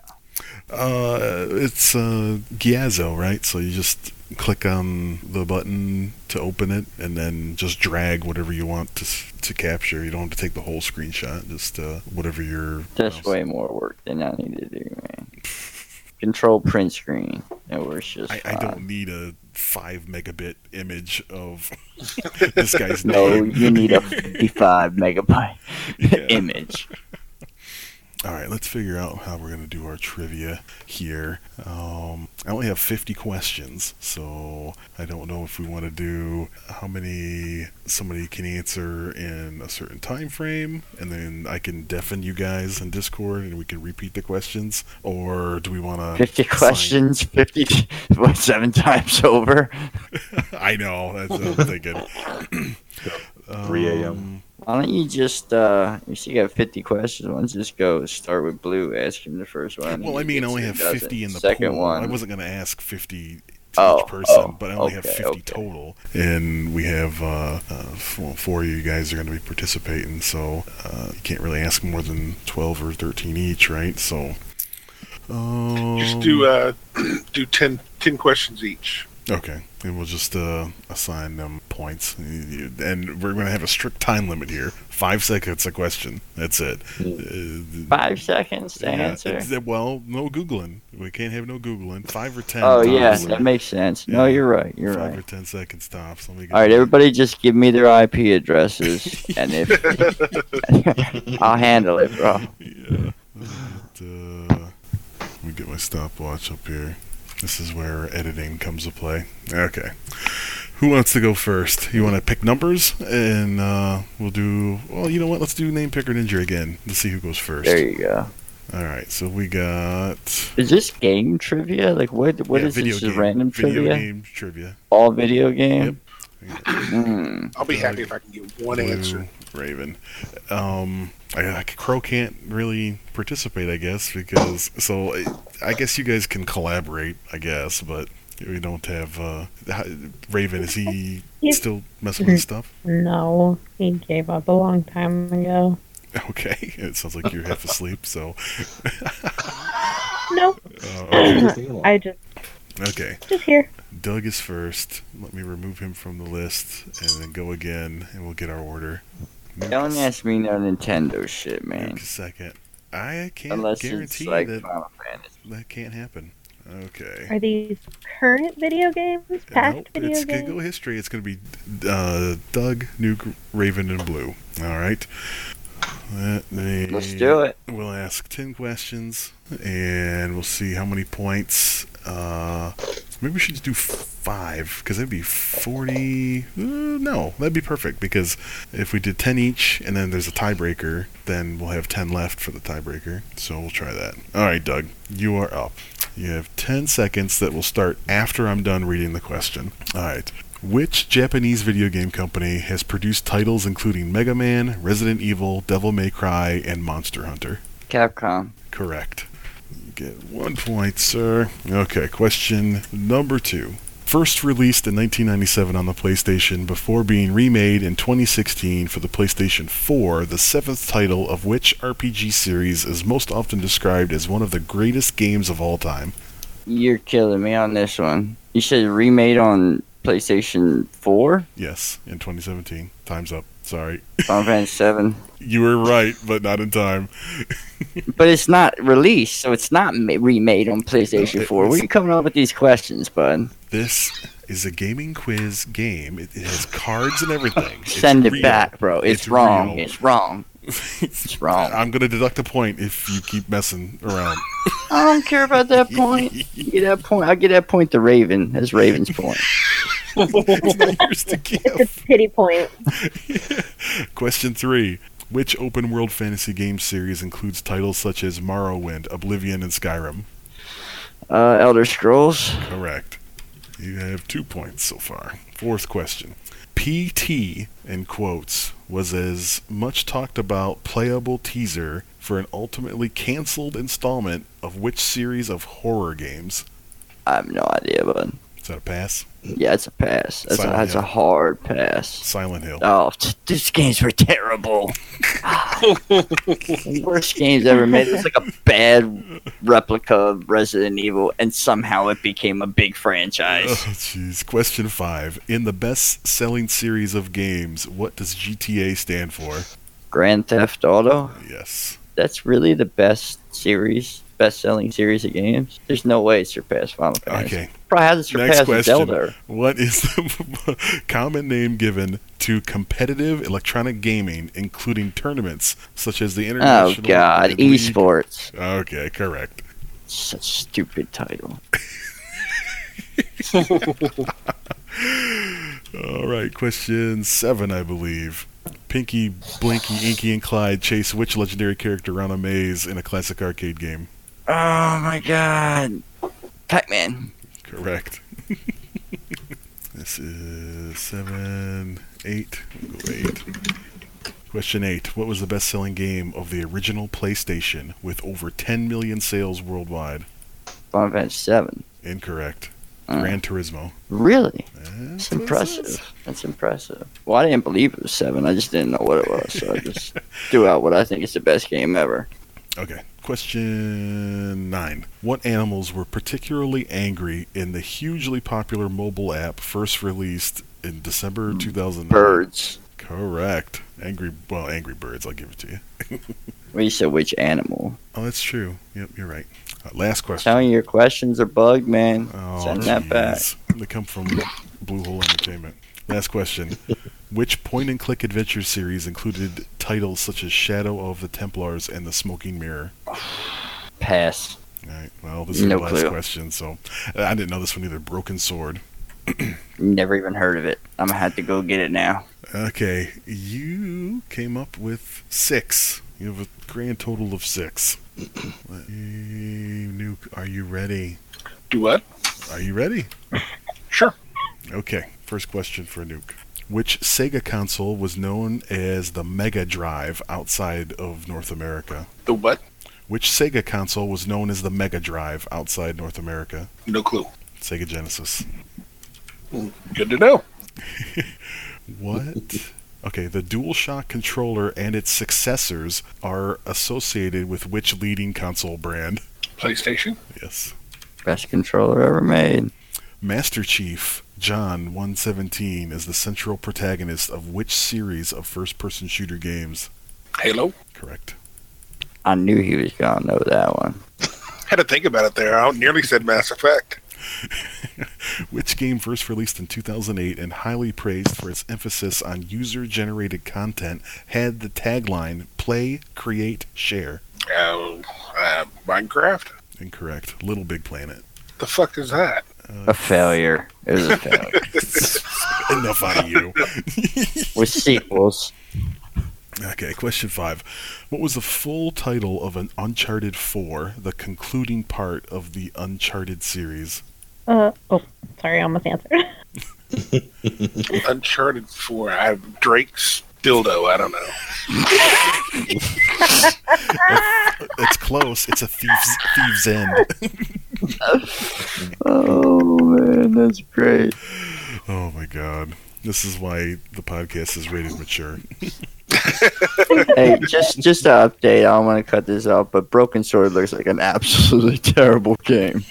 Uh, it's uh, Gyazo, right? So you just click on the button to open it, and then just drag whatever you want to to capture. You don't have to take the whole screenshot. Just uh, whatever your That's mouse- way more work than I need to do, man. Control print screen. It works just I, I don't need a five megabit image of this guy's No, name. you need a 55 megabyte Yeah. image. All right, let's figure out how we're going to do our trivia here. Um, I only have 50 questions, so I don't know if we want to do how many somebody can answer in a certain time frame, and then I can deafen you guys in Discord and we can repeat the questions, or do we want to 50 questions, 50, what, seven times over? I know that's what I'm thinking. 3 a.m.. Um, Why don't you just, uh, if you got 50 questions, why don't you just go start with Blue, ask him the first one. Well, I mean, I only have does 50 it. in the Second pool. one. I wasn't going to ask 50 to Oh, each person, oh, but I only have 50 okay. total. And we have, uh, uh, four, four of you guys are going to be participating, so uh, you can't really ask more than 12 or 13 each, right? So. Um, Just do uh, do 10, 10 questions each. Okay, and we'll just uh, assign them points, and we're going to have a strict time limit here. Five seconds a question. That's it. Uh, Five seconds to yeah, answer. well, no googling. We can't have no googling. Five or ten. Oh yeah, that makes sense. No, you're right. You're Five right. or ten seconds tops. Let me get All right, everybody, just give me their IP addresses, and if I'll handle it, bro. Yeah. And, uh, let me get my stopwatch up here. This is where editing comes to play. Okay. Who wants to go first? You want to pick numbers, and uh, we'll do. Well, you know what? Let's do name picker ninja again. Let's see who goes first. There you go. All right. So we got Is this game trivia? Like what? What yeah, is video this? game, Just random video trivia? game trivia. All video game. Hmm. I'll be happy if I can get one Blue answer. Raven. Um, I, I, Crow can't really participate, I guess, because so I, I guess you guys can collaborate, I guess, but we don't have uh, how- Raven. Is he still messing with stuff? No, he gave up a long time ago. Okay, it sounds like you're half asleep. So, No, uh, I just okay, just here. Doug is first. Let me remove him from the list and then go again, and we'll get our order. Don't ask me no Nintendo shit, man. Nuke second. I can't Unless it's guarantee like that Final Fantasy. that can't happen. Okay. Are these current video games? Past Nope, video it's games? Google history. It's going to be uh, Doug, Nuke, Raven, and Blue. All right. Let me- Let's do it. We'll ask 10 questions and we'll see how many points. Uh, maybe we should do five because that'd be 40. Uh, no, that'd be perfect because if we did 10 each and then there's a tiebreaker, then we'll have 10 left for the tiebreaker. So we'll try that. All right, Doug, you are up. You have 10 seconds that will start after I'm done reading the question. All right. Which Japanese video game company has produced titles including Mega Man, Resident Evil, Devil May Cry, and Monster Hunter? Capcom. Correct. Get one point, sir. Okay, question number two. First released in 1997 on the PlayStation before being remade in 2016 for the PlayStation 4, the seventh title of which RPG series is most often described as one of the greatest games of all time? You're killing me on this one. You said remade on PlayStation 4, Yes, in 2017. Time's up. Sorry. Final Fantasy 7. You were right, but not in time. But it's not released, so it's not ma- remade on PlayStation it 4. Where are you coming up with these questions, bud? This is a gaming quiz game. It, it has cards and everything. It's Send it real. back, bro. It's, It's wrong. real. It's wrong. It's wrong. I'm gonna deduct a point if you keep messing around. I don't care about that point. Get that point. I'll get that point to Raven. That's Raven's point. It's not yours to It's a pity point. Question three: Which open-world fantasy game series includes titles such as Morrowind, Oblivion, and Skyrim? Uh, Elder Scrolls. Correct. You have two points so far. Fourth question. PT, in quotes, was as much talked about playable teaser for an ultimately cancelled installment of which series of horror games? I have no idea, bud. Is that a pass? Yeah, it's a pass. That's, a, that's a hard pass. Silent Hill. Oh, t- these games were terrible. Worst games ever made. It's like a bad replica of Resident Evil, and somehow it became a big Oh, franchise. jeez. Question five. In the best selling series of games, what does GTA stand for? Grand Theft Auto. Yes. That's really the best series, best-selling series of games. There's no way it surpassed Final Fantasy. Okay. Probably hasn't Next surpassed question. Zelda. What is the common name given to competitive electronic gaming, including tournaments such as the International? Oh International? God, League? esports. Okay, correct. Such stupid title. All right, question seven, I believe. Pinky, Blinky, Inky, and Clyde chase which legendary character around a maze in a classic arcade game? Oh my God, Pac-Man. Correct. this is seven, eight. We'll go eight. Question eight. What was the best selling game of the original PlayStation with over 10 million sales worldwide? Final Fantasy Seven. Incorrect. Uh, Gran Turismo. Really? That's That's what it impressive. That's impressive. Well, I didn't believe it was seven. I just didn't know what it was, so I just threw out what I think is the best game ever. Okay. Question nine. What animals were particularly angry in the hugely popular mobile app first released in December 2009? Birds. Correct. Angry, well, angry birds. I'll give it to you. Well, you said which animal? Oh, that's true. Yep, you're right. Uh, last question. Telling you your questions are bugged, man. Oh, Send that back. They come from Blue Hole Entertainment. Last question. Which point and click adventure series included titles such as Shadow of the Templars and The Smoking Mirror? Pass. All right. Well, this is No the last clue. question, so uh, I didn't know this one either. Broken Sword. Never even heard of it. I'm gonna have to go get it now. Okay, you came up with six. You have a grand total of six. Nuke, are you ready? Do what? Are you ready? Sure. Okay, first question for Nuke. Which Sega console was known as the Mega Drive outside of North America? The what? Which Sega console was known as the Mega Drive outside North America? No clue. Sega Genesis. Mm, good to know. What? Okay, the DualShock controller and its successors are associated with which leading console brand? PlayStation. Yes. Best controller ever made. Master Chief John 117 is the central protagonist of which series of first person shooter games? Halo. Correct. I knew he was gonna know that one. Had to think about it there. I nearly said Mass Effect. Which game first released in 2008 and highly praised for its emphasis on user generated content had the tagline Play, Create, Share? Uh, uh, Minecraft. Incorrect. Little Big Planet. The fuck is that? A failure. It was a failure. Enough out of you. With sequels. Okay, question five. What was the full title of an Uncharted 4, the concluding part of the Uncharted series? Uh, oh, sorry, I almost answered. Uncharted Four. I have Drake's dildo. I don't know. It's close. It's a thief's, thief's end. Oh man, that's great. Oh my god. This is why the podcast is rated mature. hey, just just to update, I don't want to cut this out, but Broken Sword looks like an absolutely terrible game.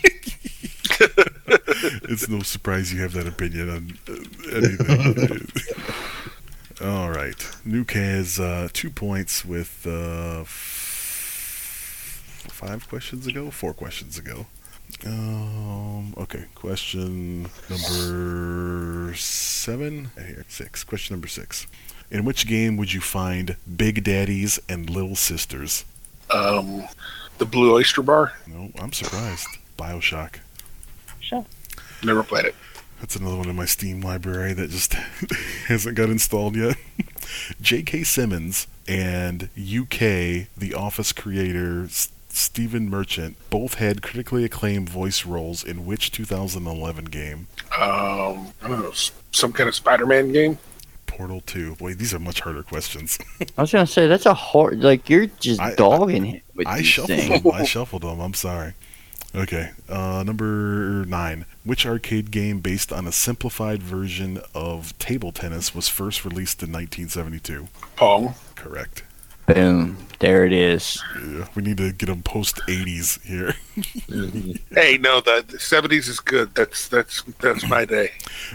it's no surprise you have that opinion on uh, anything. All right. Nuke has uh, two points with uh, f- five questions ago, four questions ago. Um. Okay. Question number seven. Here, six. Question number six. In which game would you find Big Daddies and Little Sisters? Um, the Blue Oyster Bar. No, I'm surprised. Bioshock. Sure. Never played it. That's another one in my Steam library that just hasn't got installed yet. J.K. Simmons and UK The Office creator S- Stephen Merchant both had critically acclaimed voice roles in which 2011 game? Um, I don't know. Some kind of Spider-Man game. Portal 2. Boy, these are much harder questions. I was gonna say that's a hard. Like you're just I- dogging him with I these shuffled things. them. I shuffled them. I'm sorry. Okay. Uh, number nine. Which arcade game based on a simplified version of table tennis was first released in 1972? Pong. Correct. Boom. There it is. Yeah, we need to get them post 80s here. Hey, no, the, the 70s is good. That's that's that's my day.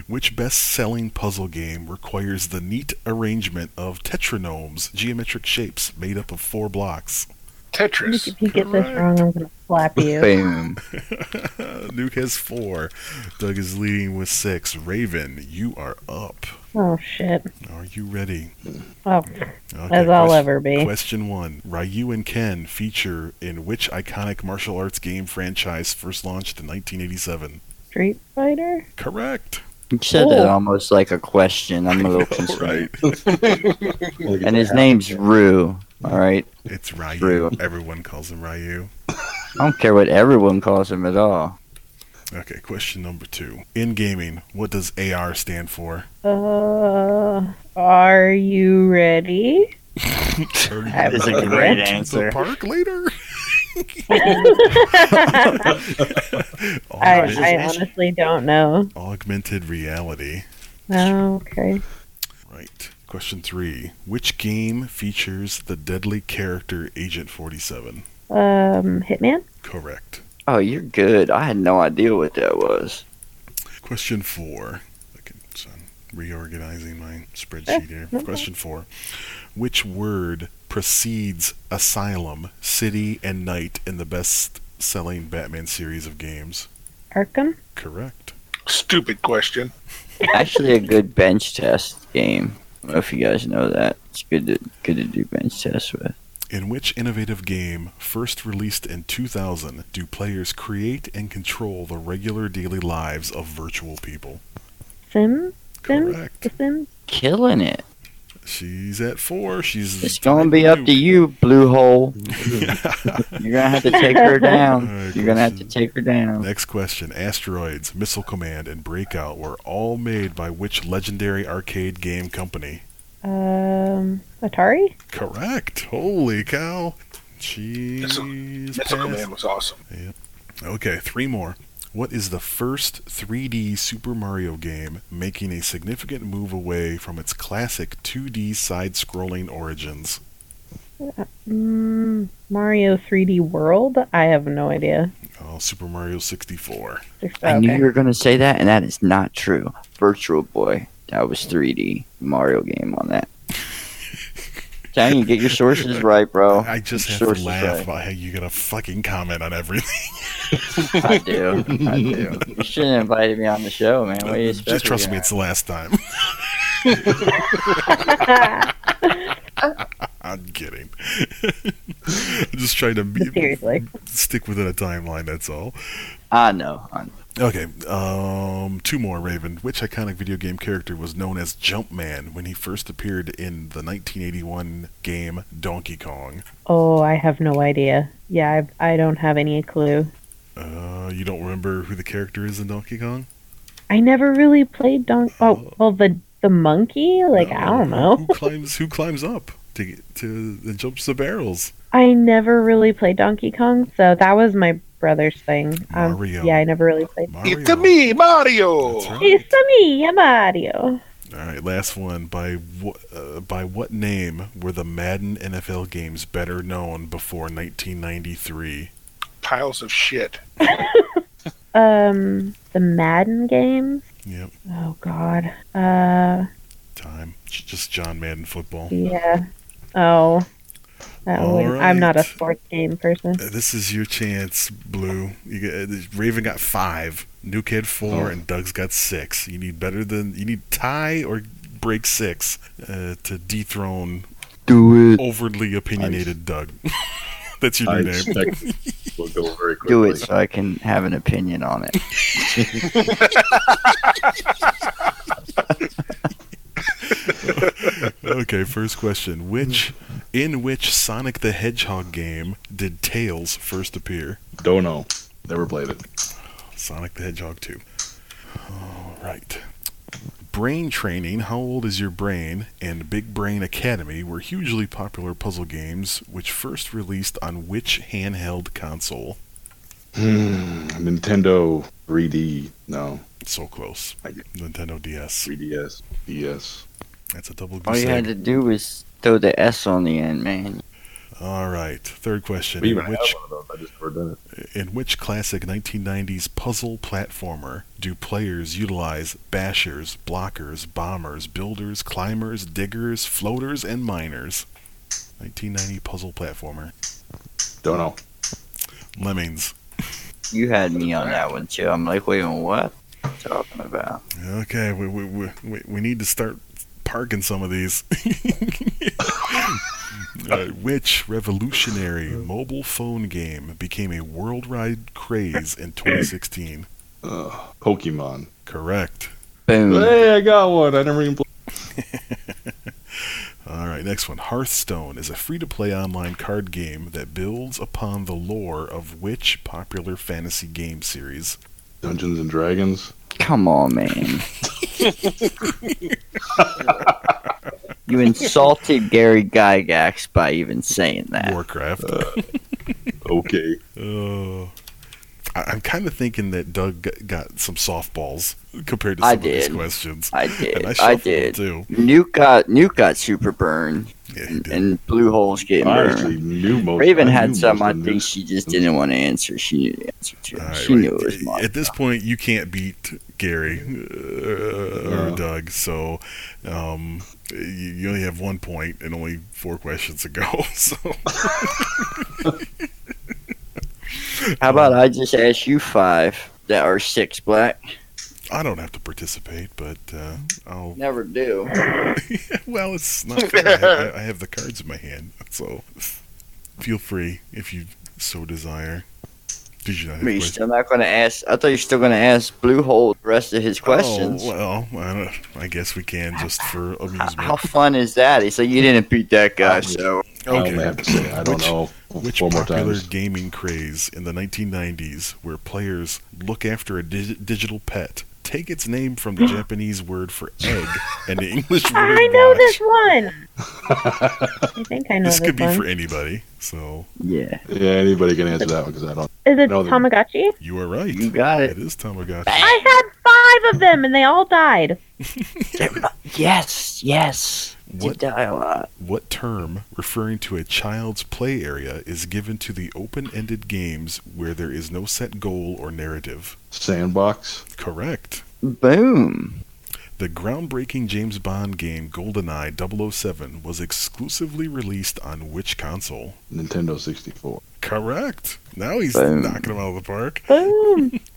Which best-selling puzzle game requires the neat arrangement of tetranomes, geometric shapes made up of four blocks? Tetris. If you get this wrong, I'm gonna slap you. Boom. Nuke has four. Doug is leading with six. Raven, you are up. Oh shit. Are you ready? Oh, Okay, as I'll quest- ever be. Question one. Ryu and Ken feature in which iconic martial arts game franchise first launched in 1987? Street Fighter. Correct. You said that almost like a question. I'm a little All concerned. right. And his name's Rue. All right. It's Ryu. Ryu. Everyone calls him Ryu. I don't care what everyone calls him at all. Okay, question number two. In gaming, what does AR stand for? Uh, are you ready? That is a great answer. The park later? I, I honestly don't know. augmented reality. Oh, okay. Right. Question three. Which game features the deadly character Agent 47? Um, Hitman. Correct. Oh, you're good. I had no idea what that was. Question four. I can, so I'm reorganizing my spreadsheet here. no Question four. Which word precedes asylum, city, and night in the best selling Batman series of games? Arkham. Correct. Stupid question. Actually, a good bench test game. I don't know if you guys know that. It's good to good to do bench tests with. In which innovative game, first released in 2000, do players create and control the regular daily lives of virtual people? Sims. Sims. Correct. The Sims. Killing it. She's at four. She's It's gonna be up to you, Blue Hole. You're gonna have to take her down. Alright, You're gonna have to take her down. Next question. Asteroids, Missile Command, and Breakout were all made by which legendary arcade game company? Um, Atari. Correct. Holy cow. She's Missile, Missile. Command was awesome. Yep. Okay, three more. What is the first 3D Super Mario game making a significant move away from its classic 2D side-scrolling origins? Mm, Mario 3D World. I have no idea. Oh, Super Mario 64. I knew you were gonna say that, and that is not true. Virtual Boy. That was 3D Mario game on that. Dang, you get your sources right, bro. I just Your have to laugh right. about how you gotta fucking comment on everything. I do. I do. You should have invited me on the show, man. What do you expect? just trust me, it's the last time. I'm kidding. I'm just trying to be, Seriously. stick within a timeline, that's all. I know. I know. Okay, um, two more, Raven. Which iconic video game character was known as Jumpman when he first appeared in the 1981 game Donkey Kong? Oh, I have no idea. Yeah, I, I don't have any clue. Uh, you don't remember who the character is in Donkey Kong? I never really played Donkey. Oh, well, the the monkey. Like I don't know. Who climbs? Who climbs up to to and jumps the barrels? I never really played Donkey Kong, so that was my brother's thing. Um, Mario. yeah, I never really played. Mario. It's a me, Mario. That's right. It's a me, Mario. All right, last one. By what uh, by what name were the Madden NFL games better known before 1993? Piles of shit. Um, the Madden games. Yep, Oh God. Uh, time. J- Just John Madden football. yeah. Oh. That All would, I'm not a right. sports game person. Uh, This is your chance, Blue. You get, uh, Raven got five, New Kid four, Oh. and Doug's got six. You need better than you need tie or break six uh, to dethrone Do it. overly opinionated Doug. That's your I new name. we'll go very quickly. Do it so I can have an opinion on it. Okay, first question. Which in which Sonic the Hedgehog game did Tails first appear? Don't know. Never played it. Sonic the Hedgehog 2. All right. Brain Training, How Old Is Your Brain, and Big Brain Academy were hugely popular puzzle games which first released on which handheld console? Hmm, Nintendo 3D. No. So close. I Nintendo DS. 3DS. DS. That's a double All you had to do was throw the S on the end, man. All right. Third question. We In even have which, one of those. I just never done it. in which classic 1990s puzzle platformer do players utilize bashers, blockers, bombers, builders, climbers, diggers, floaters, and miners? 1990 puzzle platformer. Don't know. Lemmings. You had me on that one too. I'm like, wait, what? What you talking about? Okay, we, we, we, we- we need to start parking some of these. Uh, which revolutionary mobile phone game became a worldwide craze in 2016? Uh, Pokemon. Correct. Boom. Hey, I got one. I never even played. All right, next one. Hearthstone is a free to play online card game that builds upon the lore of which popular fantasy game series? Dungeons and Dragons. Come on, man. you insulted Gary Gygax by even saying that. Warcraft. Uh, okay. Oh. I- I'm kind of thinking that Doug got some softballs compared to I some of these questions. I And did. I I, did. too. Nuke got Nuke got super burned. Yeah, he and blue holes getting I burned. actually knew most. Raven I had knew some. most I think she just didn't want to answer. She knew the answer to. It. right, she wait, knew it was mine. At this point, you can't beat Gary uh, or No. Doug, so um, you, you only have one point and only four questions to go. So How about I just ask you five that are six black? I don't have to participate, but uh, I'll. Never do. well, it's not fair. I, have- I, I have the cards in my hand, so feel free if you so desire. Did you not have But you're still not going to ask. I thought you're still going to ask Blue Hole the rest of his questions. Oh, well, I, don't, I guess we can just for amusement. how fun is that? He's like, you didn't beat that guy, so I only Okay. have to say I don't Which- know Which four popular times. gaming craze in the 1990s, where players look after a dig- digital pet, take its name from the Japanese word for egg and the English word I know watch? this one. I think I know This this, could be one. for anybody, so yeah, Yeah, anybody can answer that one because I don't. Is it No, the- Tamagotchi? you are right. you got It it. is Tamagotchi. I had five of them and they all died. Yes, yes. You What die a lot. what term referring to a child's play area is given to the open-ended games where there is no set goal or narrative? Sandbox. Correct. Boom. The groundbreaking James Bond game GoldenEye 007 was exclusively released on which console? Nintendo 64. Correct. Now he's Boom. knocking him out of the park. Boom.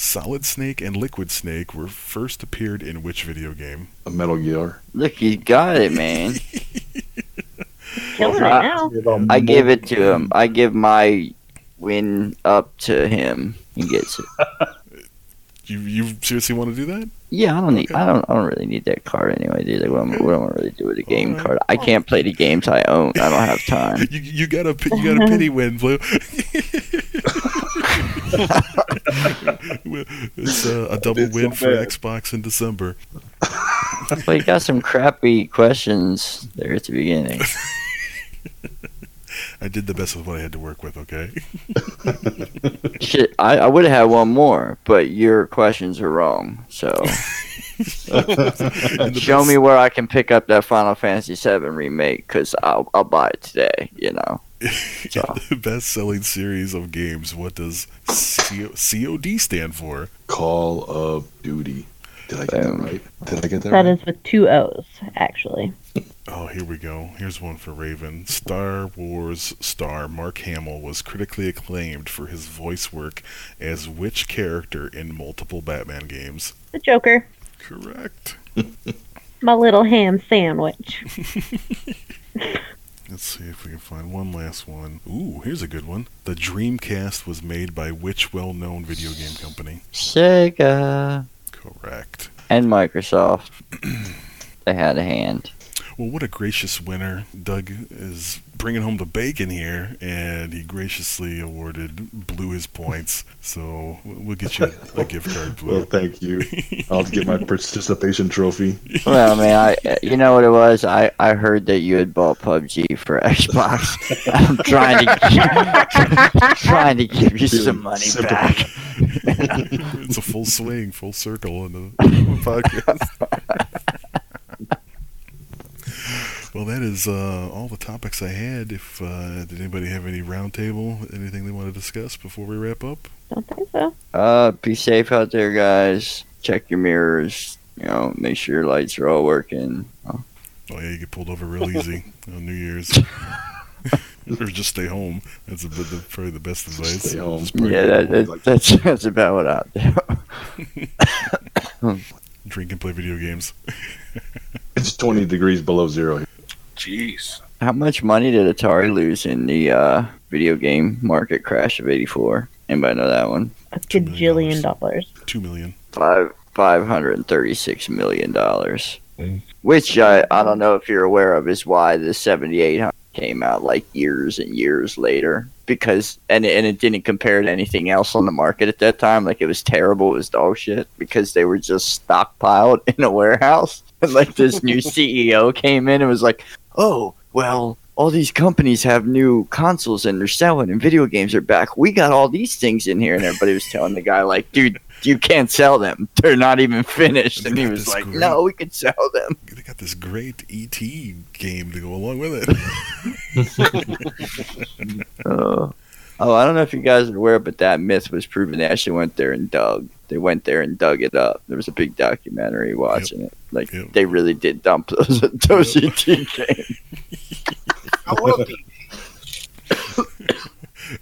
Solid Snake and Liquid Snake were first appeared in which video game? A Metal Gear. Look, you got it, man. Killing I- it now. I give it to him. I give my win up to him. He gets it. You you seriously want to do that? Yeah, I don't need. Okay. I don't. I don't really need that card anyway, dude. Like, what, am, what am I really do with a game Alright. card? I can't play the games I own. I don't have time. You you got a you got a pity win, Blue. It's uh, a double It's so win for. Xbox in December. well, you got some crappy questions there at the beginning. I did the best with what I had to work with. Okay. Shit, I, I would have had one more, but your questions are wrong. So And the show best- me where I can pick up that Final Fantasy VII remake, because I'll I'll buy it today. You know. the best-selling series of games. What does CO- COD stand for? Call of Duty. Did I get Boom. that right? Did I get that That right? is with two O's, actually. Oh, here we go. Here's one for Raven. Star Wars star Mark Hamill was critically acclaimed for his voice work as which character in multiple Batman games? The Joker. Correct. My little ham sandwich. Let's see if we can find one last one. Ooh, here's a good one. The Dreamcast was made by which well-known video game company? Sega Correct. and Microsoft. they had a hand. Well, what a gracious winner. Doug is bringing home the bacon here, and he graciously awarded Blue his points. So we'll get you a gift card, Well, thank you. I'll get my participation trophy. Well, man, I you know what it was? I, I heard that you had bought PUBG for Xbox. I'm trying to trying to give you some money Simple. back. it's a full swing, full circle in the podcast. well, that is uh, all the topics I had. If uh, did anybody have any roundtable, anything they want to discuss before we wrap up? Don't think so. Uh, be safe out there, guys. Check your mirrors. You know, make sure your lights are all working. Oh, Oh yeah, you get pulled over real easy on New Year's. or just stay home. That's a, the, probably the best advice. Stay home. Yeah, at that, home, that, that's that's about what I do. drink and play video games. It's 20 degrees below zero. Jeez. How much money did Atari lose in the uh, video game market crash of '84? Anybody know that one? A Two million gajillion dollars. Two million. Five five hundred and thirty-six million dollars. Mm. Which I I don't know if you're aware of is why the seventy-eight hundred came out like years and years later because and and it didn't compare to anything else on the market at that time. Like it was terrible, it was dog shit because they were just stockpiled in a warehouse. And like this new CEO came in and was like, "Oh, well, all these companies have new consoles and they're selling and video games are back. We got all these things in here." And everybody was telling the guy like, "Dude, you can't sell them. They're not even finished. They And he was like, great- no, we can sell them. They got this great ET game to go along with it. Uh, oh, I don't know if you guys are aware, but that myth was proven. They actually went there and dug. They went there and dug it up. There was a big documentary watching it. Like Yep. they really did dump those those Yep. ET games. I love the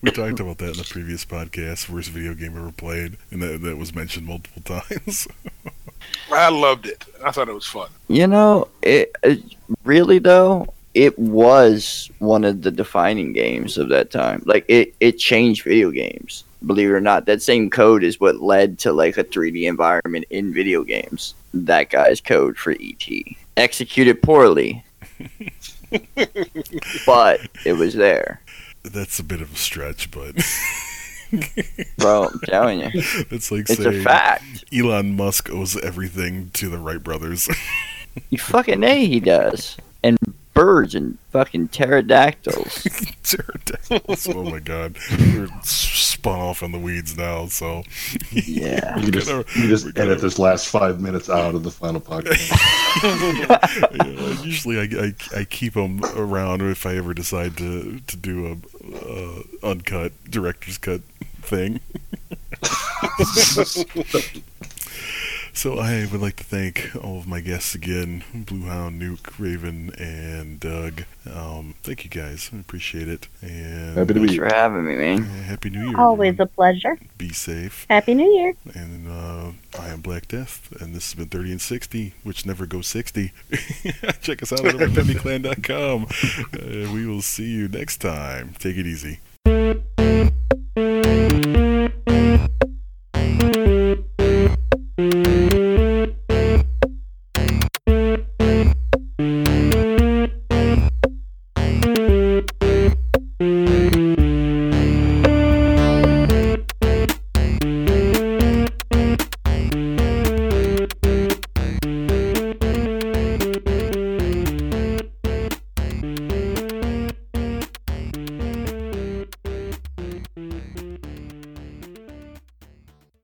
we talked about that in the previous podcast, worst video game ever played, and that that was mentioned multiple times. I loved it. I thought it was fun. You know, it, it really though. It was one of the defining games of that time. Like it, it changed video games. Believe it or not, that same code is what led to like a 3D environment in video games. That guy's code for ET executed poorly, but it was there, That's a bit of a stretch, but bro. I'm telling you, it's like it's a fact. Elon Musk owes everything to the Wright brothers. You fucking a he does, and birds and fucking pterodactyls. Pterodactyls. oh my god, we're spun off in the weeds now. So Yeah. You just, you just we're gonna- edit this last five minutes out of the final podcast. Yeah, usually I, I, I keep them around if I ever decide to to do a uh, uncut director's cut thing. So I would like to thank all of my guests again Blue Hound, Nuke, Raven, and Doug. Um, thank you guys. I appreciate it. And happy to uh, be for having me, man. Happy New Year. Always everyone. a pleasure. Be safe. Happy New Year. And uh, I am Black Death, and this has been 30 and 60, which never goes 60. Check us out at overfamilyclan.com. uh, we will see you next time. Take it easy.